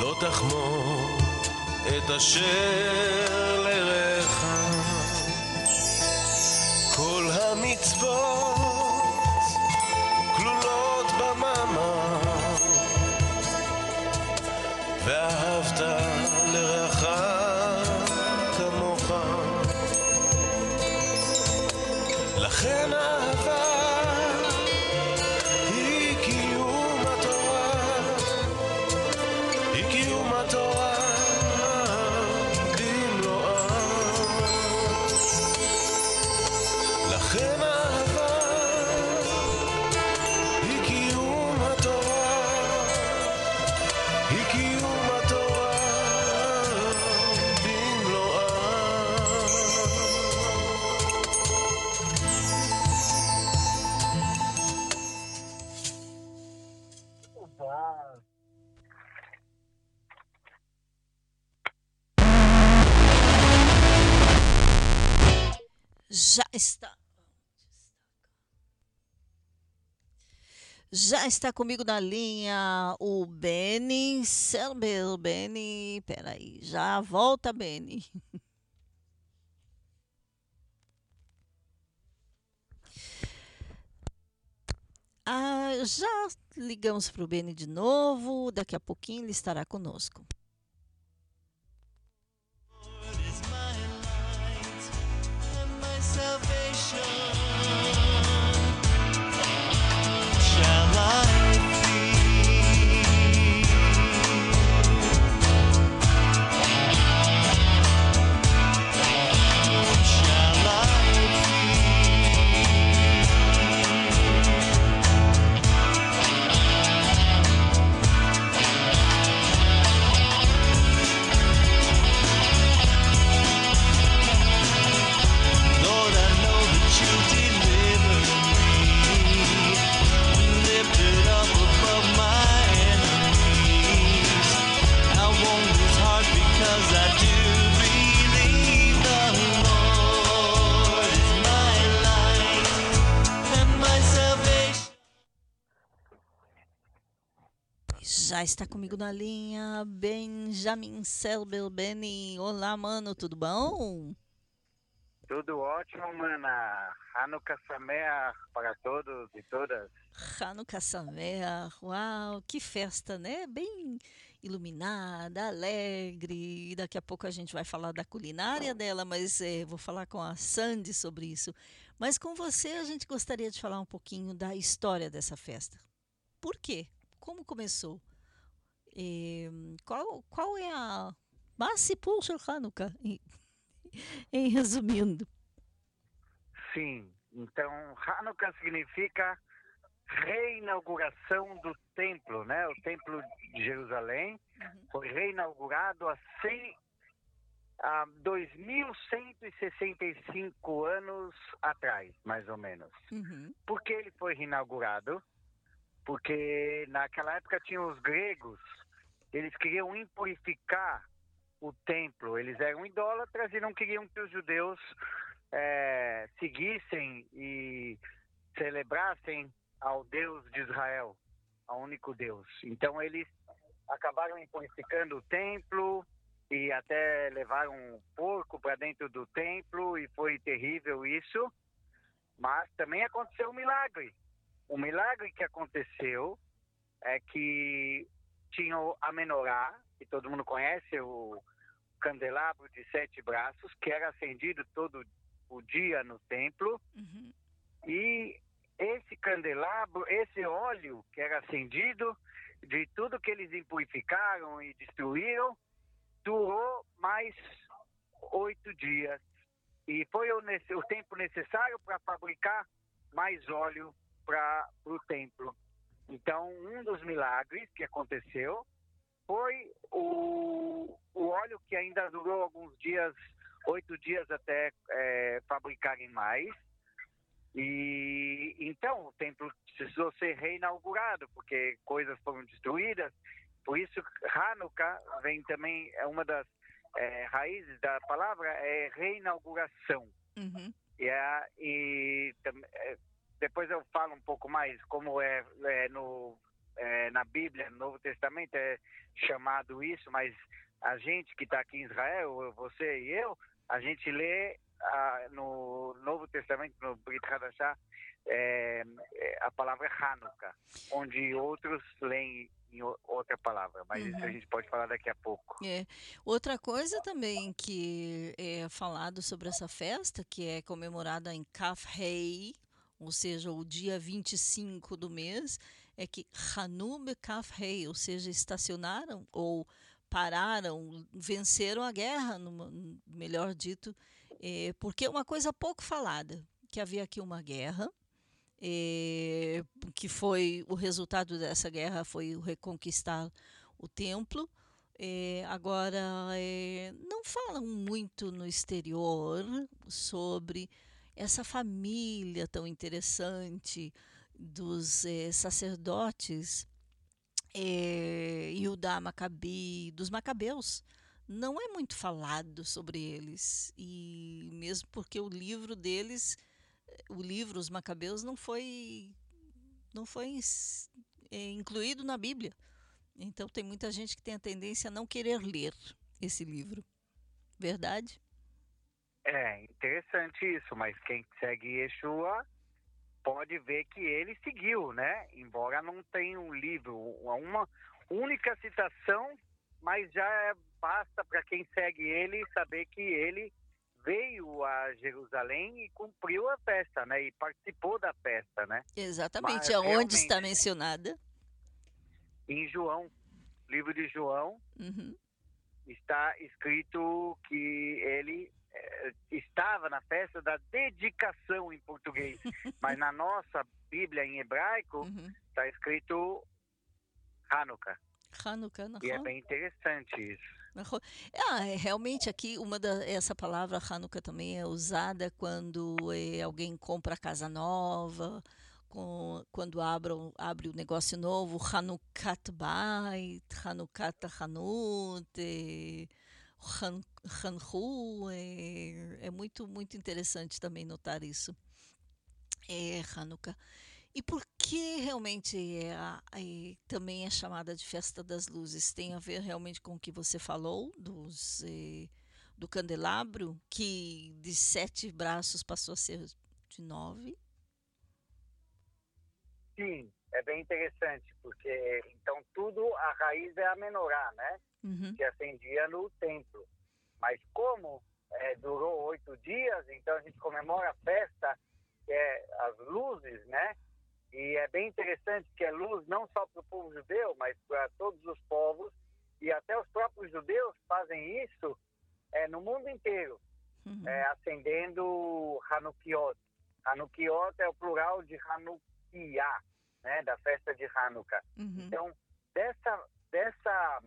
לא תחמור את אשר Já está comigo na linha o Beni Selber. Beni, peraí, já volta, Beni. Ah, já ligamos para o Beni de novo. Daqui a pouquinho ele estará conosco. Já está comigo na linha Benjamin Selbelbeni. Olá, mano, tudo bom? Tudo ótimo, mana. Hanukkah Sameach para todos e todas. Hanukkah Sameach, uau, que festa, né? Bem iluminada, alegre. Daqui a pouco a gente vai falar da culinária dela, mas é, vou falar com a Sandy sobre isso. Mas com você a gente gostaria de falar um pouquinho da história dessa festa. Por quê? Como começou? Qual, qual é a Massipul Hanukkah? Em, em resumindo. Sim, então Hanukkah significa reinauguração do templo, né? O templo de Jerusalém uhum. foi reinaugurado há 100 há 2.165 anos atrás, mais ou menos. Uhum. Por que ele foi reinaugurado? Porque naquela época tinham os gregos, eles queriam impurificar o templo, eles eram idólatras e não queriam que os judeus é, seguissem e celebrassem ao Deus de Israel, ao único Deus. Então eles acabaram impurificando o templo e até levaram um porco para dentro do templo e foi terrível isso. Mas também aconteceu um milagre. O milagre que aconteceu é que tinha a menorá, que todo mundo conhece, o candelabro de sete braços, que era acendido todo o dia no templo. Uhum. E esse candelabro, esse óleo que era acendido, de tudo que eles impurificaram e destruíram, durou mais oito dias. E foi o, o tempo necessário para fabricar mais óleo para o templo. Então, um dos milagres que aconteceu foi o, o óleo que ainda durou alguns dias, oito dias até é, fabricarem mais. E então o templo precisou ser reinaugurado, porque coisas foram destruídas. Por isso, Hanukkah vem também, é uma das é, raízes da palavra, é reinauguração. Uhum. E, é, e é, depois eu falo um pouco mais como é, é no, é, na Bíblia, no Novo Testamento, é chamado isso, mas a gente que está aqui em Israel, você e eu, a gente lê ah, no Novo Testamento, no Brit Hadashah, é, é, a palavra Hanukkah, onde outros leem em outra palavra, mas uhum. isso a uhum. gente pode falar daqui a pouco. É. Outra coisa também que é falado sobre essa festa, que é comemorada em Kaf Hei, ou seja, o dia 25 do mês, é que Hanum Kaf Hei, ou seja, estacionaram ou pararam, venceram a guerra, melhor dito, é, porque é uma coisa pouco falada, que havia aqui uma guerra, é, que foi o resultado dessa guerra foi reconquistar o templo. É, agora é, não falam muito no exterior sobre essa família tão interessante dos é, sacerdotes é, Yudá Macabi, dos Macabeus, não é muito falado sobre eles. E mesmo porque o livro deles, o livro Os Macabeus, não foi, não foi incluído na Bíblia. Então tem muita gente que tem a tendência a não querer ler esse livro. Verdade? É interessante isso, mas quem segue Yeshua pode ver que ele seguiu, né? Embora não tenha um livro, uma única citação, mas já é, basta para quem segue ele saber que ele veio a Jerusalém e cumpriu a festa, né? E participou da festa, né? Exatamente. Mas, Aonde está mencionada? Em João, livro de João, uhum. está escrito que ele eh, estava na festa da dedicação em português, mas na nossa Bíblia em hebraico está uhum. escrito Hanukkah. Hanukkah, E é bem interessante isso. Ah, é, realmente aqui uma da, essa palavra Hanukkah também é usada quando é, alguém compra casa nova, com, quando abre, abre um negócio novo, Hanukkah Bait, Hanukkah Hanut, Han, é, é muito, muito interessante também notar isso. É Hanukkah. E por que realmente é, é, também é chamada de Festa das Luzes? Tem a ver realmente com o que você falou, dos, é, do candelabro, que de sete braços passou a ser de nove? Sim, é bem interessante, porque então tudo, a raiz é a menorá, né? Uhum. Que acendia no templo. Mas como é, durou oito dias, então a gente comemora a festa, que é as luzes, né? E é bem interessante que é luz não só para o povo judeu, mas para todos os povos, e até os próprios judeus fazem isso é, no mundo inteiro, uhum. é, acendendo Hanukiot. Hanukiot é o plural de Hanukiah, né, da festa de Hanukkah. Uhum. Então, dessa, dessa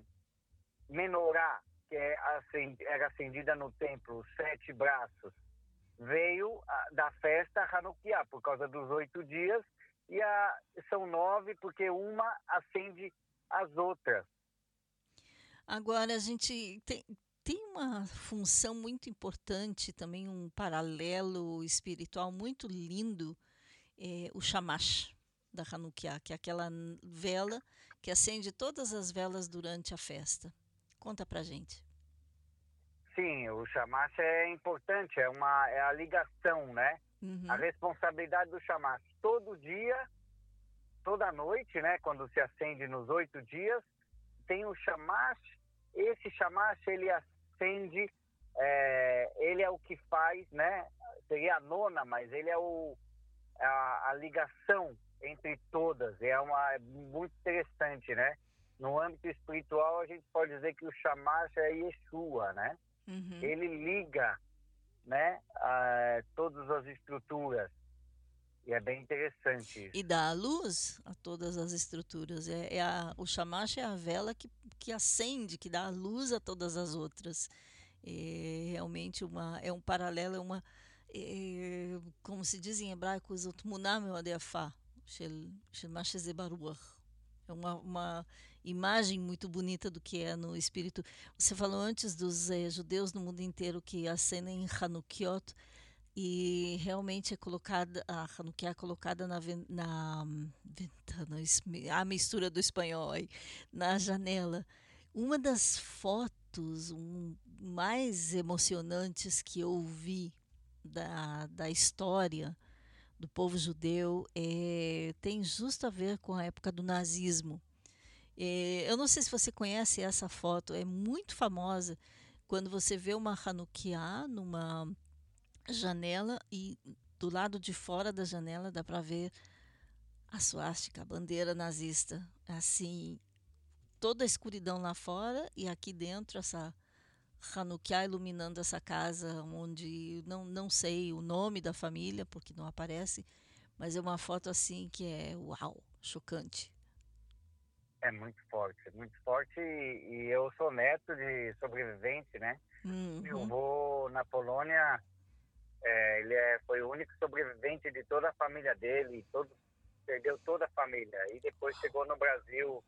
menorá que é acend, era acendida no templo, sete braços, veio a, da festa Hanukkah, por causa dos oito dias, e a, são nove porque uma acende as outras. Agora, a gente tem, tem uma função muito importante, também um paralelo espiritual muito lindo, é, o Shamash da Hanukkah, que é aquela vela que acende todas as velas durante a festa. Conta pra gente. Sim, o Shamash é importante, é, uma, é a ligação, né? Uhum. A responsabilidade do Shamash. Todo dia, toda noite, né? Quando se acende nos oito dias, tem o Shamash. Esse Shamash, ele acende, é, ele é o que faz, né? Seria a nona, mas ele é o, a, a ligação entre todas. É, uma, é muito interessante, né? No âmbito espiritual, a gente pode dizer que o Shamash é Yeshua, né? Uhum. Ele liga né, a, todas as estruturas. E é bem interessante isso. E dá a luz a todas as estruturas. É, é a, o Shamash é a vela que, que acende, que dá a luz a todas as outras. É realmente uma, é um paralelo, é uma, é, como se diz em hebraico, Zotmunah Meodefá, Shemash Zebaruach. É uma, uma imagem muito bonita do que é no espírito. Você falou antes dos é, judeus no mundo inteiro que acendem Hanukkot e realmente é colocada a Hanukkah é colocada na, na ventana, a mistura do espanhol aí, na janela. Uma das fotos um, mais emocionantes que eu vi da, da história do povo judeu é, tem justo a ver com a época do nazismo. É, eu não sei se você conhece essa foto, é muito famosa quando você vê uma Hanukkah numa janela e do lado de fora da janela dá para ver a suástica, a bandeira nazista, assim, toda a escuridão lá fora e aqui dentro essa Hanukkah iluminando essa casa onde não, não sei o nome da família porque não aparece, mas é uma foto assim que é uau, chocante. É muito forte, muito forte e, e eu sou neto de sobrevivente, né? Uhum. Meu avô na Polônia, é, ele é, foi o único sobrevivente de toda a família dele, todo, perdeu toda a família e depois chegou no Brasil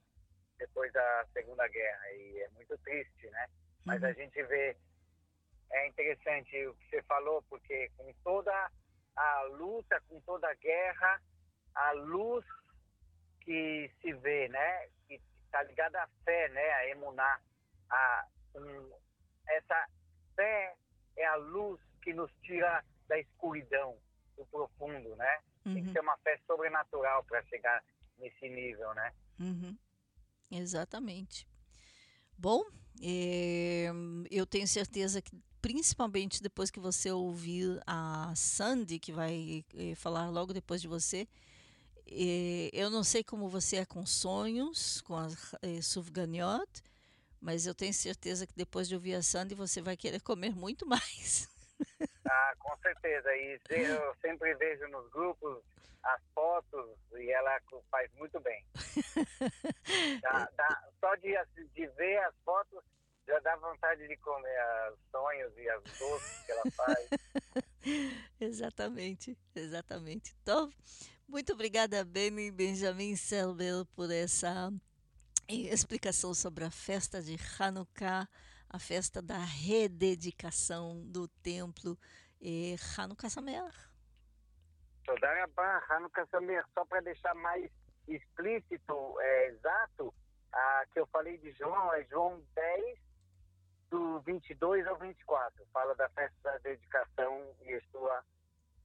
depois da Segunda Guerra e é muito triste, né? Mas uhum. a gente vê, é interessante o que você falou, porque com toda a luta, com toda a guerra, a luz que se vê, né? está ligada à fé, né? A emunar. A, um, essa fé é a luz que nos tira da escuridão, do profundo, né? Uhum. Tem que uhum. ser uma fé sobrenatural para chegar nesse nível, né? Uhum. Exatamente. Bom, é, eu tenho certeza que principalmente depois que você ouvir a Sandy, que vai é, falar logo depois de você, e eu não sei como você é com sonhos, com a eh, Sufganiot, mas eu tenho certeza que depois de ouvir a Sandy você vai querer comer muito mais. Ah, com certeza. E eu sempre vejo nos grupos as fotos e ela faz muito bem. Dá, dá, só de, de ver as fotos já dá vontade de comer os sonhos e as doces que ela faz. exatamente, exatamente. Então, muito obrigada, Beni Benjamin Selbel, por essa eh, explicação sobre a festa de Hanukkah, a festa da rededicação do templo e Hanukkah Sameach. Todaram a barra no Casamir, só para deixar mais explícito, é, exato, a que eu falei de João, é João 10, do 22 ao 24. Fala da festa da dedicação e estou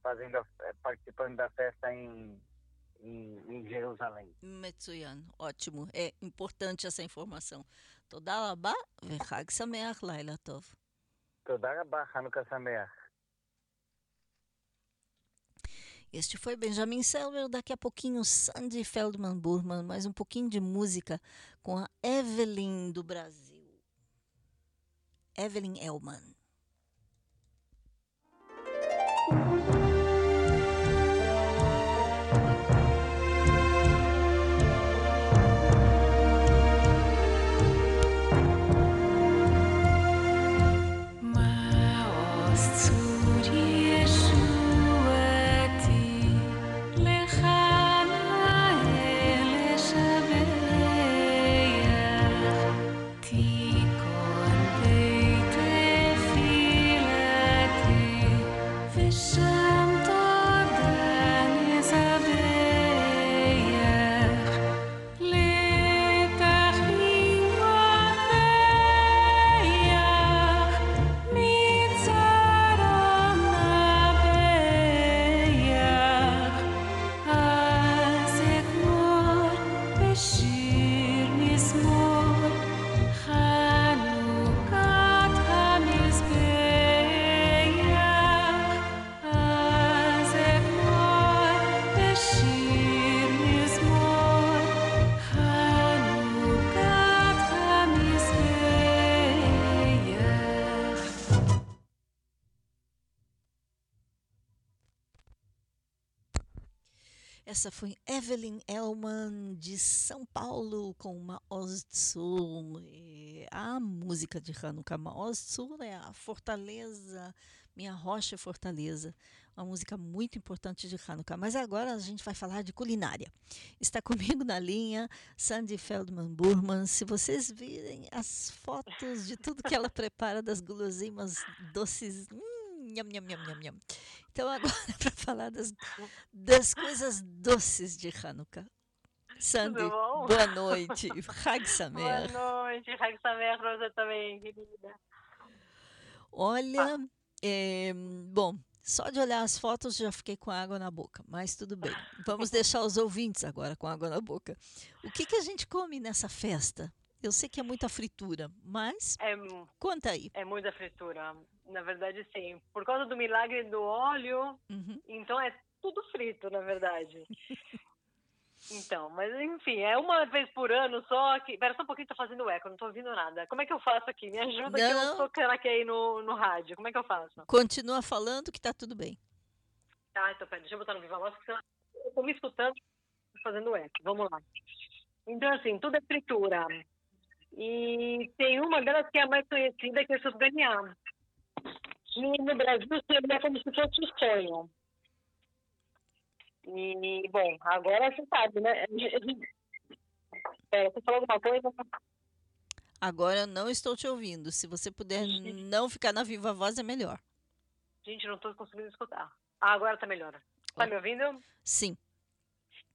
fazendo, é, participando da festa em, em, em Jerusalém. Metsuyan, ótimo. É importante essa informação. Todarabá, rabá, Verhag Sameach, Laila Tov. Hanukkah Sameach. Este foi Benjamin Selber, daqui a pouquinho Sandy Feldman Burman, mais um pouquinho de música com a Evelyn do Brasil. Evelyn Elman. Essa foi Evelyn Elman de São Paulo com uma Ostsur. A música de Hanukkah Ostsur é a Fortaleza, minha rocha Fortaleza. Uma música muito importante de Hanukkah. Mas agora a gente vai falar de culinária. Está comigo na linha Sandy Feldman Burman. Se vocês virem as fotos de tudo que ela prepara das guloseimas doces. Hum, nham, nham, nham, nham, nham. Então, agora, para falar das, das coisas doces de Hanukkah. Sandy, boa noite. Hag Samer. Boa noite, Hag Samer você também, querida. Olha, ah. é, bom, só de olhar as fotos já fiquei com água na boca, mas tudo bem. Vamos deixar os ouvintes agora com água na boca. O que, que a gente come nessa festa? Eu sei que é muita fritura, mas é, conta aí. É muita fritura. Na verdade, sim. Por causa do milagre do óleo, uhum. então é tudo frito, na verdade. então, mas enfim, é uma vez por ano só que. Espera só um pouquinho, tô fazendo eco, não tô ouvindo nada. Como é que eu faço aqui? Me ajuda não. que eu tô craquei no, no rádio. Como é que eu faço? Continua falando que tá tudo bem. Tá, então pera, deixa eu botar no Viva Voz, porque eu tô me escutando fazendo eco. Vamos lá. Então, assim, tudo é fritura. E tem uma delas que é a mais conhecida, que é o Daniel. E no Brasil seria como se fosse o sonho. E, bom, agora você sabe, né? É, você falou alguma coisa? Agora eu não estou te ouvindo. Se você puder não ficar na viva voz, é melhor. Gente, não estou conseguindo escutar. Ah, agora está melhor. Está me ouvindo? Sim.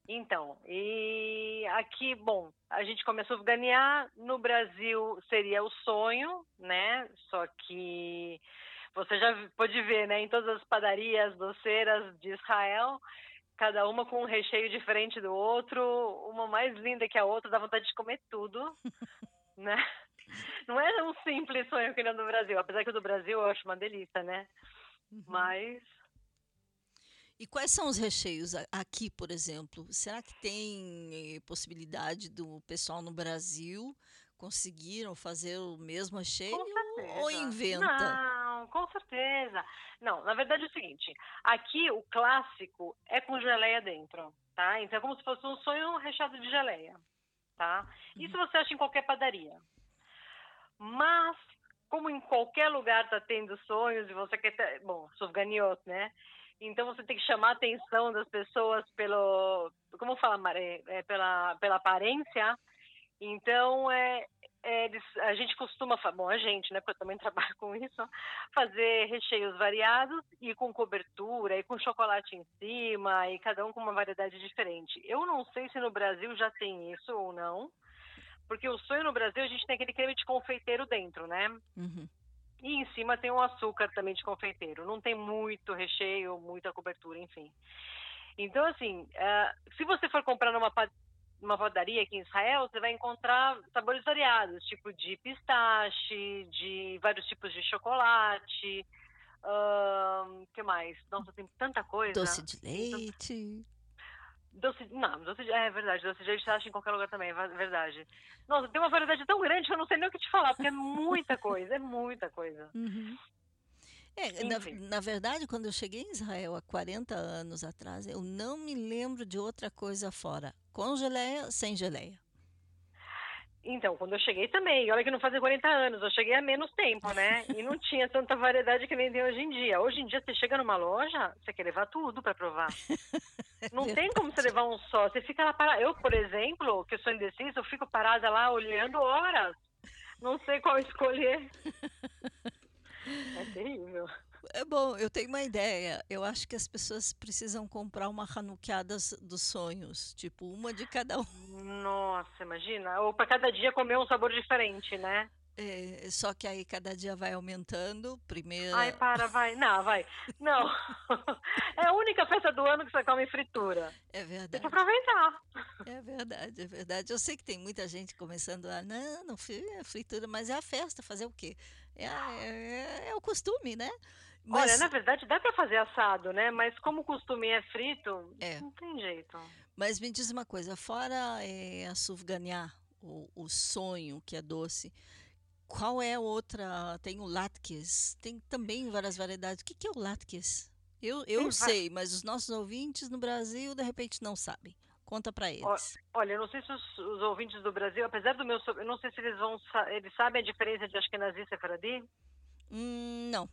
Então, e aqui, bom, a gente começou a ganhar. No Brasil seria o sonho, né? Só que você já pode ver, né? Em todas as padarias, doceiras de Israel, cada uma com um recheio diferente do outro, uma mais linda que a outra, dá vontade de comer tudo, né? Não é um simples sonho que nem no Brasil, apesar que o do Brasil eu acho uma delícia, né? Uhum. Mas e quais são os recheios aqui, por exemplo? Será que tem eh, possibilidade do pessoal no Brasil conseguiram fazer o mesmo recheio ou inventa? Não, com certeza. Não, na verdade é o seguinte, aqui o clássico é com geleia dentro, tá? Então é como se fosse um sonho recheado de geleia, tá? Isso você acha em qualquer padaria. Mas como em qualquer lugar está tendo sonhos e você quer ter, bom, sufganiot, né? Então você tem que chamar a atenção das pessoas pelo, como fala, Maré, é, pela, pela aparência. Então é, é, a gente costuma, bom, a gente, né, porque eu também trabalho com isso, fazer recheios variados e com cobertura e com chocolate em cima e cada um com uma variedade diferente. Eu não sei se no Brasil já tem isso ou não, Porque o sonho no Brasil, a gente tem aquele creme de confeiteiro dentro, né? Uhum. E em cima tem o açúcar também de confeiteiro. Não tem muito recheio, muita cobertura, enfim. Então, assim, uh, se você for comprar numa uma padaria aqui em Israel, você vai encontrar sabores variados, tipo de pistache, de vários tipos de chocolate. O uh, que mais? Nossa, tem tanta coisa. Doce de leite. Doce, não, doce de, é verdade, doce de leite você acha em qualquer lugar também, é verdade. Nossa, tem uma variedade tão grande que eu não sei nem o que te falar, porque é muita coisa, é muita coisa. Uhum. É, na, na, verdade, quando eu cheguei em Israel há 40 anos atrás, eu não me lembro de outra coisa fora. Com geleia, sem geleia. Então, quando eu cheguei também, olha que não fazia 40 anos, eu cheguei há menos tempo, né? E não tinha tanta variedade que nem tem hoje em dia. Hoje em dia, você chega numa loja, você quer levar tudo para provar. Não tem como você levar um só. Você fica lá parada. Eu, por exemplo, que sou indecisa, eu fico parada lá olhando horas. Não sei qual escolher. É terrível. É bom, eu tenho uma ideia. Eu acho que as pessoas precisam comprar uma Hanukkah dos sonhos, tipo uma de cada um. Nossa, imagina. Ou para cada dia comer um sabor diferente, né? É, só que aí cada dia vai aumentando. Primeiro. Ai, para, vai. Não, vai. Não. É a única festa do ano que você come fritura. É verdade. Tem que aproveitar. É verdade, é verdade. Eu sei que tem muita gente começando a. Não, não é fritura, mas é a festa. Fazer o quê? É, é, é o costume, né? Mas... Olha, na verdade dá para fazer assado, né? Mas como o costume é frito, é. não tem jeito. Mas me diz uma coisa, fora é, a sufganiá, o, o sonho que é doce, qual é outra? Tem o latkes, tem também várias variedades. O que, que é o latkes? Eu, eu sei, mas os nossos ouvintes no Brasil de repente não sabem. Conta para eles. Olha, eu não sei se os, os, ouvintes do Brasil, apesar do meu, eu não sei se eles vão, eles sabem a diferença de Ashkenazi e Sefaradi? Hum, não.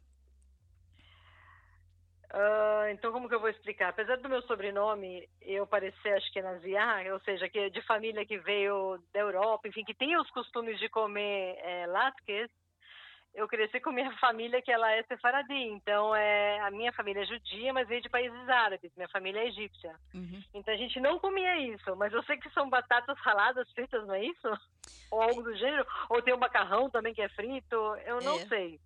Uh, então, como que eu vou explicar? Apesar do meu sobrenome eu parecer Ashkenaziá, ou seja, que é de família que veio da Europa, enfim, que tem os costumes de comer é, latkes, eu cresci com minha família que ela é sefaradi, então é a minha família é judia, mas veio de países árabes, minha família é egípcia. Uhum. Então a gente não comia isso, mas eu sei que são batatas raladas fritas, não é isso? Ou algo do gênero? Ou tem o macarrão também que é frito? Eu não é. sei.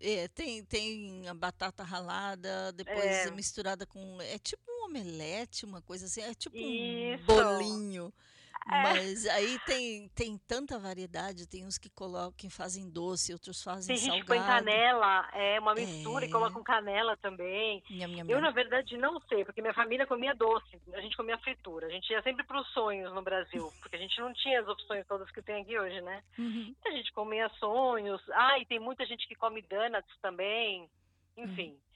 É, tem, tem a batata ralada, depois é. misturada com. É tipo um omelete, uma coisa assim, é tipo Isso. um bolinho. É. Mas aí tem, tem tanta variedade, tem uns que colocam, fazem doce, outros fazem tem salgado. Tem gente que põe canela, é uma mistura é. e colocam canela também. Nham, nham, eu, na verdade, não sei, porque minha família comia doce, a gente comia fritura. A gente ia sempre para os sonhos no Brasil, porque a gente não tinha as opções todas que tem aqui hoje, né? Uhum. A gente comia sonhos. Ah, e tem muita gente que come donuts também. Enfim. Uhum.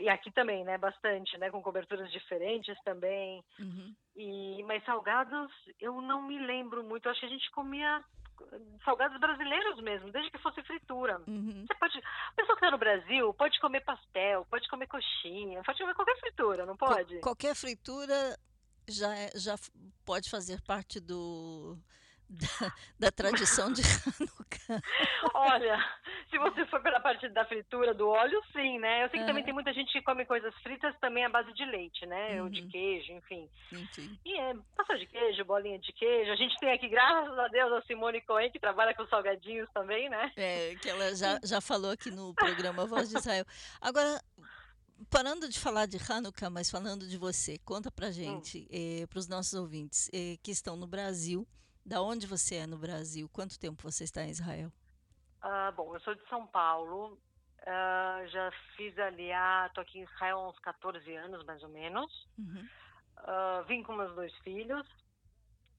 E aqui também, né? Bastante, né? Com coberturas diferentes também. Uhum. E, mas salgados, eu não me lembro muito. Eu acho que a gente comia salgados brasileiros mesmo, desde que fosse fritura. Uhum. Você pode, a pessoa que está no Brasil pode comer pastel, pode comer coxinha, pode comer qualquer fritura, não pode? qualquer fritura já, é, já pode fazer parte do da, da tradição de Hanukkah. Olha, se você for pela parte da fritura do óleo, sim, né? Eu sei que também tem muita gente que come coisas fritas também à base de leite, né? Uhum. Ou de queijo, enfim. Enfim. E é pasta de queijo, bolinha de queijo. A gente tem aqui, graças a Deus, a Simone Cohen, que trabalha com salgadinhos também, né? É, que ela já, já falou aqui no programa Voz de Israel. Agora, parando de falar de Hanukkah, mas falando de você, conta pra hum. gente, hum. eh, para os nossos ouvintes eh, que estão no Brasil, da onde você é no Brasil? Quanto tempo você está em Israel? Ah, bom, eu sou de São Paulo. Uh, já fiz ali, ah, tô aqui em Israel há uns 14 anos, mais ou menos. Uhum. Uh, vim com meus dois filhos.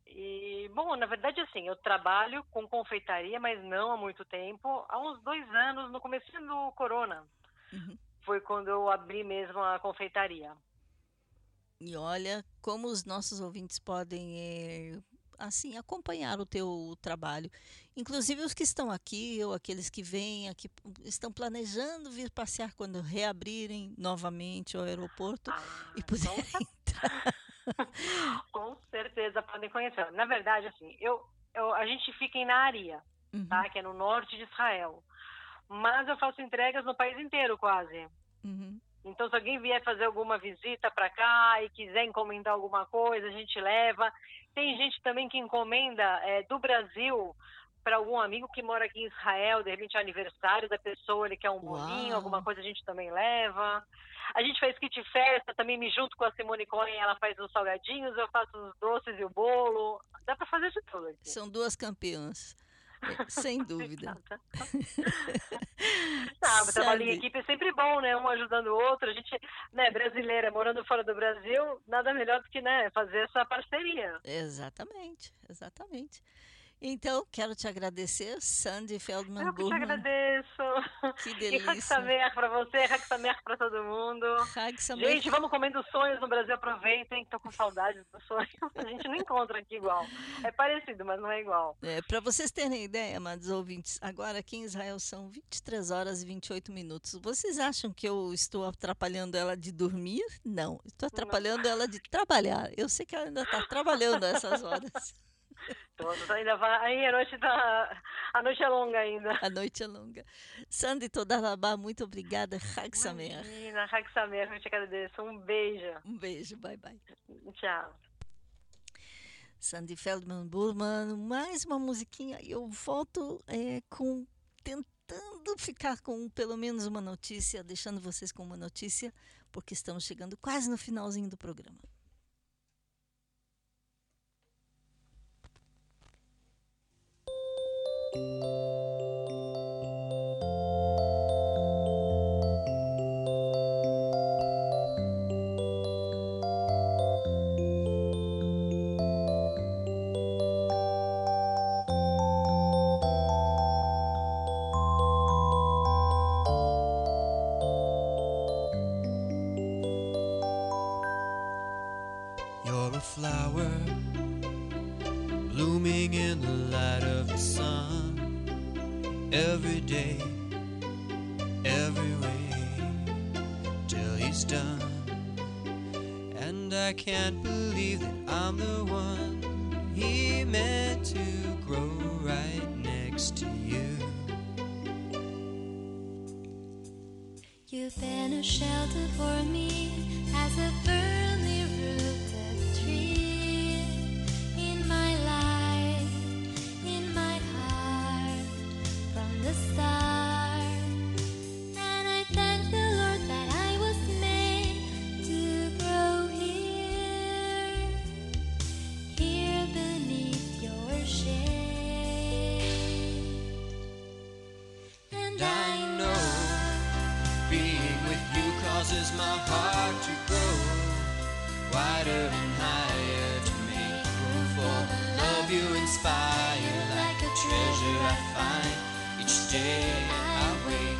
E, bom, na verdade, assim, eu trabalho com confeitaria, mas não há muito tempo. Há uns dois anos, no começo do corona, uhum. foi quando eu abri mesmo a confeitaria. E olha como os nossos ouvintes podem eh, assim acompanhar o teu trabalho. Inclusive os que estão aqui ou aqueles que vêm aqui estão planejando vir passear quando reabrirem novamente o aeroporto ah, e puderem entrar. Com certeza podem conhecer. Na verdade, assim, eu, eu a gente fica em Naria, uhum. tá? Que é no norte de Israel. Mas eu faço entregas no país inteiro quase. Uhum. Então, se alguém vier fazer alguma visita para cá e quiser encomendar alguma coisa, a gente leva. Tem gente também que encomenda é, do Brasil para algum amigo que mora aqui em Israel, de repente é aniversário da pessoa, ele quer um bolinho, alguma coisa a gente também leva. A gente faz kit festa, também me junto com a Simone Cohen, ela faz os salgadinhos, eu faço os doces e o bolo. Dá para fazer de tudo aqui. São duas campeãs. Sem dúvida. ah, trabalho em equipe é sempre bom, né? Um ajudando o outro. A gente, né, brasileira, morando fora do Brasil, nada melhor do que, né, fazer essa parceria. Exatamente, exatamente. Então, quero te agradecer, Sandy Feldman Eu que te agradeço. Que delícia. E Hag Sameach para você, Hag Sameach para todo mundo. Hag Sameach. Gente, vamos comendo sonhos no Brasil, aproveitem, tô com saudades dos sonhos. A gente não encontra aqui igual. É parecido, mas não é igual. É, para vocês terem ideia, amados ouvintes, agora aqui em Israel são 23 horas e 28 minutos. Vocês acham que eu estou atrapalhando ela de dormir? Não, estou atrapalhando não. ela de trabalhar. Eu sei que ela ainda está trabalhando essas horas. Todos ainda vai. Aí a noite tá. A noite é longa ainda. A noite é longa. Sandy Todalabá, muito obrigada. Hag Sameach. Imagina, Hag Sameach, eu te agradeço. Um beijo. Um beijo, bye bye. Tchau. Sandy Feldman Burman, mais uma musiquinha. Eu volto é, com tentando ficar com pelo menos uma notícia, deixando vocês com uma notícia, porque estamos chegando quase no finalzinho do programa. You're a can't believe that I'm the one he meant to grow right next to you. You've been a shelter for me as a firmly I wake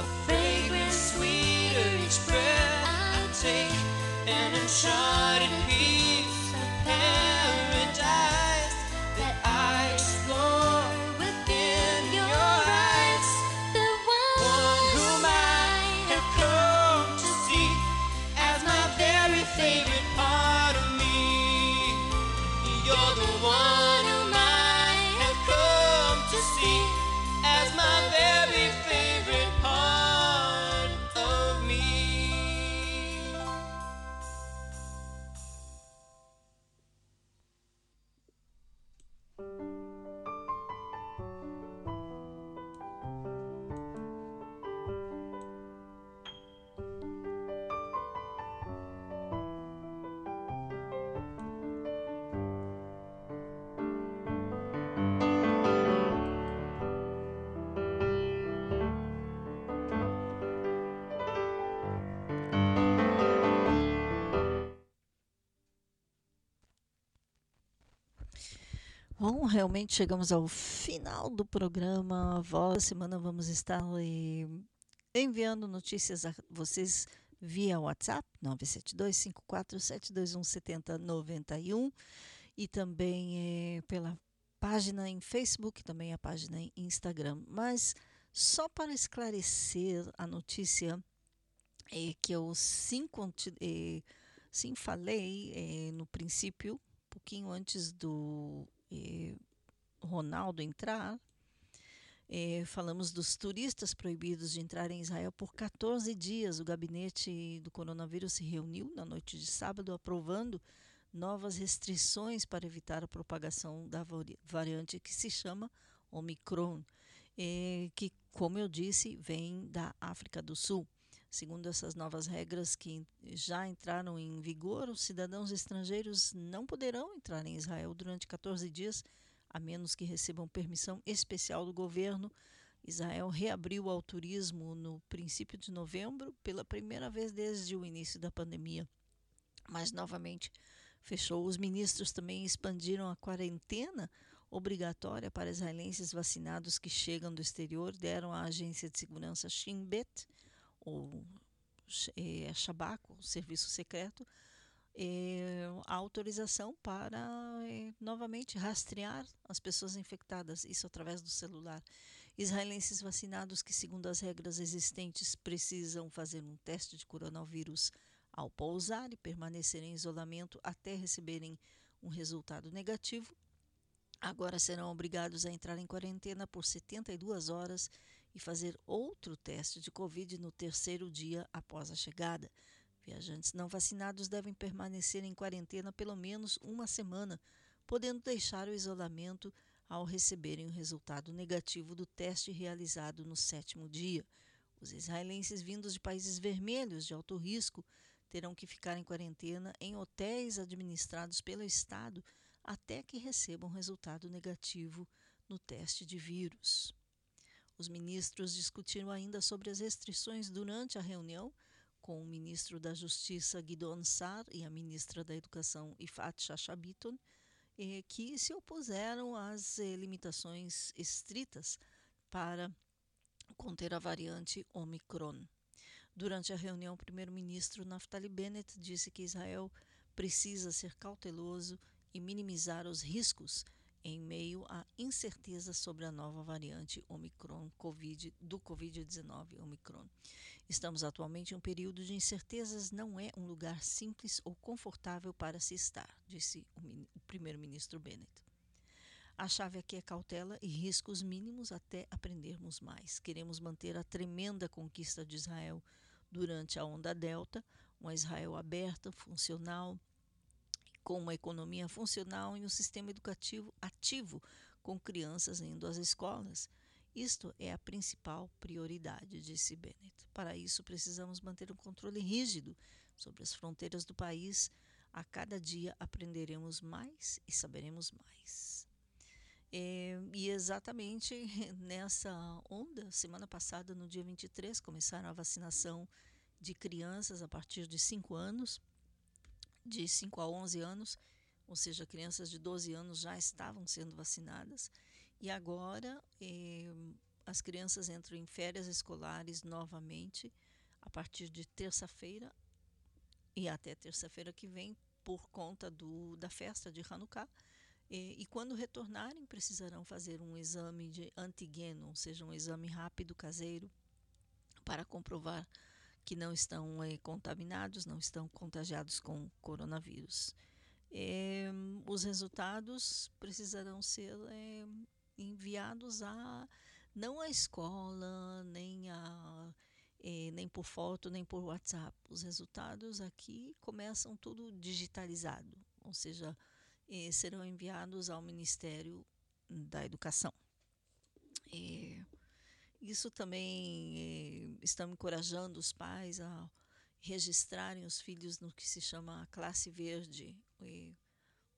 a fragrance sweeter each breath I take an enchanted piece realmente chegamos ao final do programa. Voz da semana vamos estar enviando notícias a vocês via WhatsApp 97254721791 e também eh, pela página em Facebook, também a página em Instagram. Mas só para esclarecer a notícia eh, que eu sim, eh, sim falei eh, no princípio, pouquinho antes do eh, Ronaldo entrar, É, falamos dos turistas proibidos de entrar em Israel por 14 dias. O gabinete do coronavírus se reuniu na noite de sábado, aprovando novas restrições para evitar a propagação da variante que se chama Omicron, é, que, como eu disse, vem da África do Sul. Segundo essas novas regras que já entraram em vigor, os cidadãos estrangeiros não poderão entrar em Israel durante 14 dias, a menos que recebam permissão especial do governo. Israel reabriu ao turismo no princípio de novembro, pela primeira vez desde o início da pandemia. Mas, novamente, fechou. Os ministros também expandiram a quarentena obrigatória para israelenses vacinados que chegam do exterior, deram à agência de segurança Shin Bet o é, Shabak, o serviço secreto, é, a autorização para é, novamente rastrear as pessoas infectadas, isso através do celular. Israelenses vacinados que, segundo as regras existentes, precisam fazer um teste de coronavírus ao pousar e permanecer em isolamento até receberem um resultado negativo, agora serão obrigados a entrar em quarentena por 72 horas e fazer outro teste de Covid no terceiro dia após a chegada. Viajantes não vacinados devem permanecer em quarentena pelo menos uma semana, podendo deixar o isolamento ao receberem o resultado negativo do teste realizado no sétimo dia. Os israelenses vindos de países vermelhos de alto risco terão que ficar em quarentena em hotéis administrados pelo Estado até que recebam resultado negativo no teste de vírus. Os ministros discutiram ainda sobre as restrições durante a reunião com o ministro da Justiça Guidon Sar e a ministra da Educação Ifat Shashabiton, eh, que se opuseram às eh, limitações estritas para conter a variante Omicron. Durante a reunião, o primeiro-ministro Naftali Bennett disse que Israel precisa ser cauteloso e minimizar os riscos em meio à incerteza sobre a nova variante Omicron COVID, do Covid-19 Omicron. Estamos atualmente em um período de incertezas, não é um lugar simples ou confortável para se estar, disse o, primeiro-ministro Bennett. A chave aqui é cautela e riscos mínimos até aprendermos mais. Queremos manter a tremenda conquista de Israel durante a onda Delta, uma Israel aberta, funcional, com uma economia funcional e um sistema educativo ativo, com crianças indo às escolas. Isto é a principal prioridade, disse Bennett. Para isso, precisamos manter um controle rígido sobre as fronteiras do país. A cada dia aprenderemos mais e saberemos mais. É, e exatamente nessa onda, semana passada, no dia 23, começaram a vacinação de crianças a partir de 5 anos de 5 a 11 anos, ou seja, crianças de 12 anos já estavam sendo vacinadas, e agora eh, as crianças entram em férias escolares novamente a partir de terça-feira e até terça-feira que vem, por conta do, da festa de Hanukkah. E, e, quando retornarem, precisarão fazer um exame de antígeno, ou seja, um exame rápido caseiro, para comprovar que não estão é, contaminados, não estão contagiados com coronavírus. É, os resultados precisarão ser é, enviados a não à escola, nem a nem por foto, nem por WhatsApp. Os resultados aqui começam tudo digitalizado, ou seja, serão enviados ao Ministério da Educação. Isso também eh, estamos encorajando os pais a registrarem os filhos no que se chama classe verde,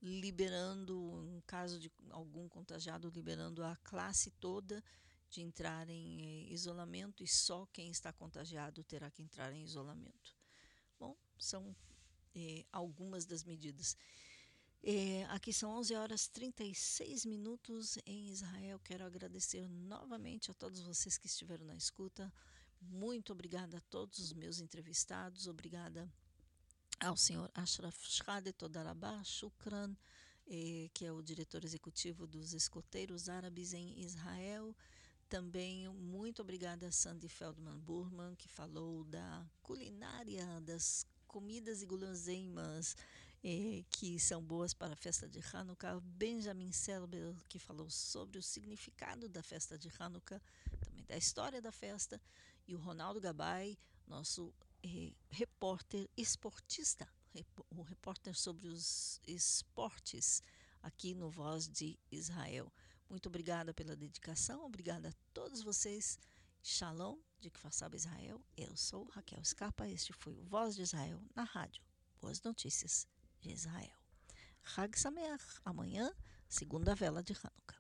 liberando, em caso de algum contagiado, liberando a classe toda de entrar em isolamento e só quem está contagiado terá que entrar em isolamento. Bom, são eh, algumas das medidas. É, aqui são 11 horas 36 minutos em Israel. Quero agradecer novamente a todos vocês que estiveram na escuta. Muito obrigada a todos os meus entrevistados. Obrigada ao senhor Ashraf Shade Todarabah Shukran, eh, que é o diretor executivo dos escoteiros árabes em Israel. Também muito obrigada a Sandy Feldman Burman, que falou da culinária, das comidas e guloseimas eh, que são boas para a festa de Hanukkah. Benjamin Selber, que falou sobre o significado da festa de Hanukkah, também da história da festa, e o Ronaldo Gabay, nosso eh, repórter esportista, o repórter sobre os esportes aqui no Voz de Israel. Muito obrigada pela dedicação, obrigada a todos vocês. Shalom de Kfarsab Israel. Eu sou Raquel Escapa. Este foi o Voz de Israel na rádio. Boas notícias de Israel. Hag Sameach. Amanhã, segunda vela de Hanukkah.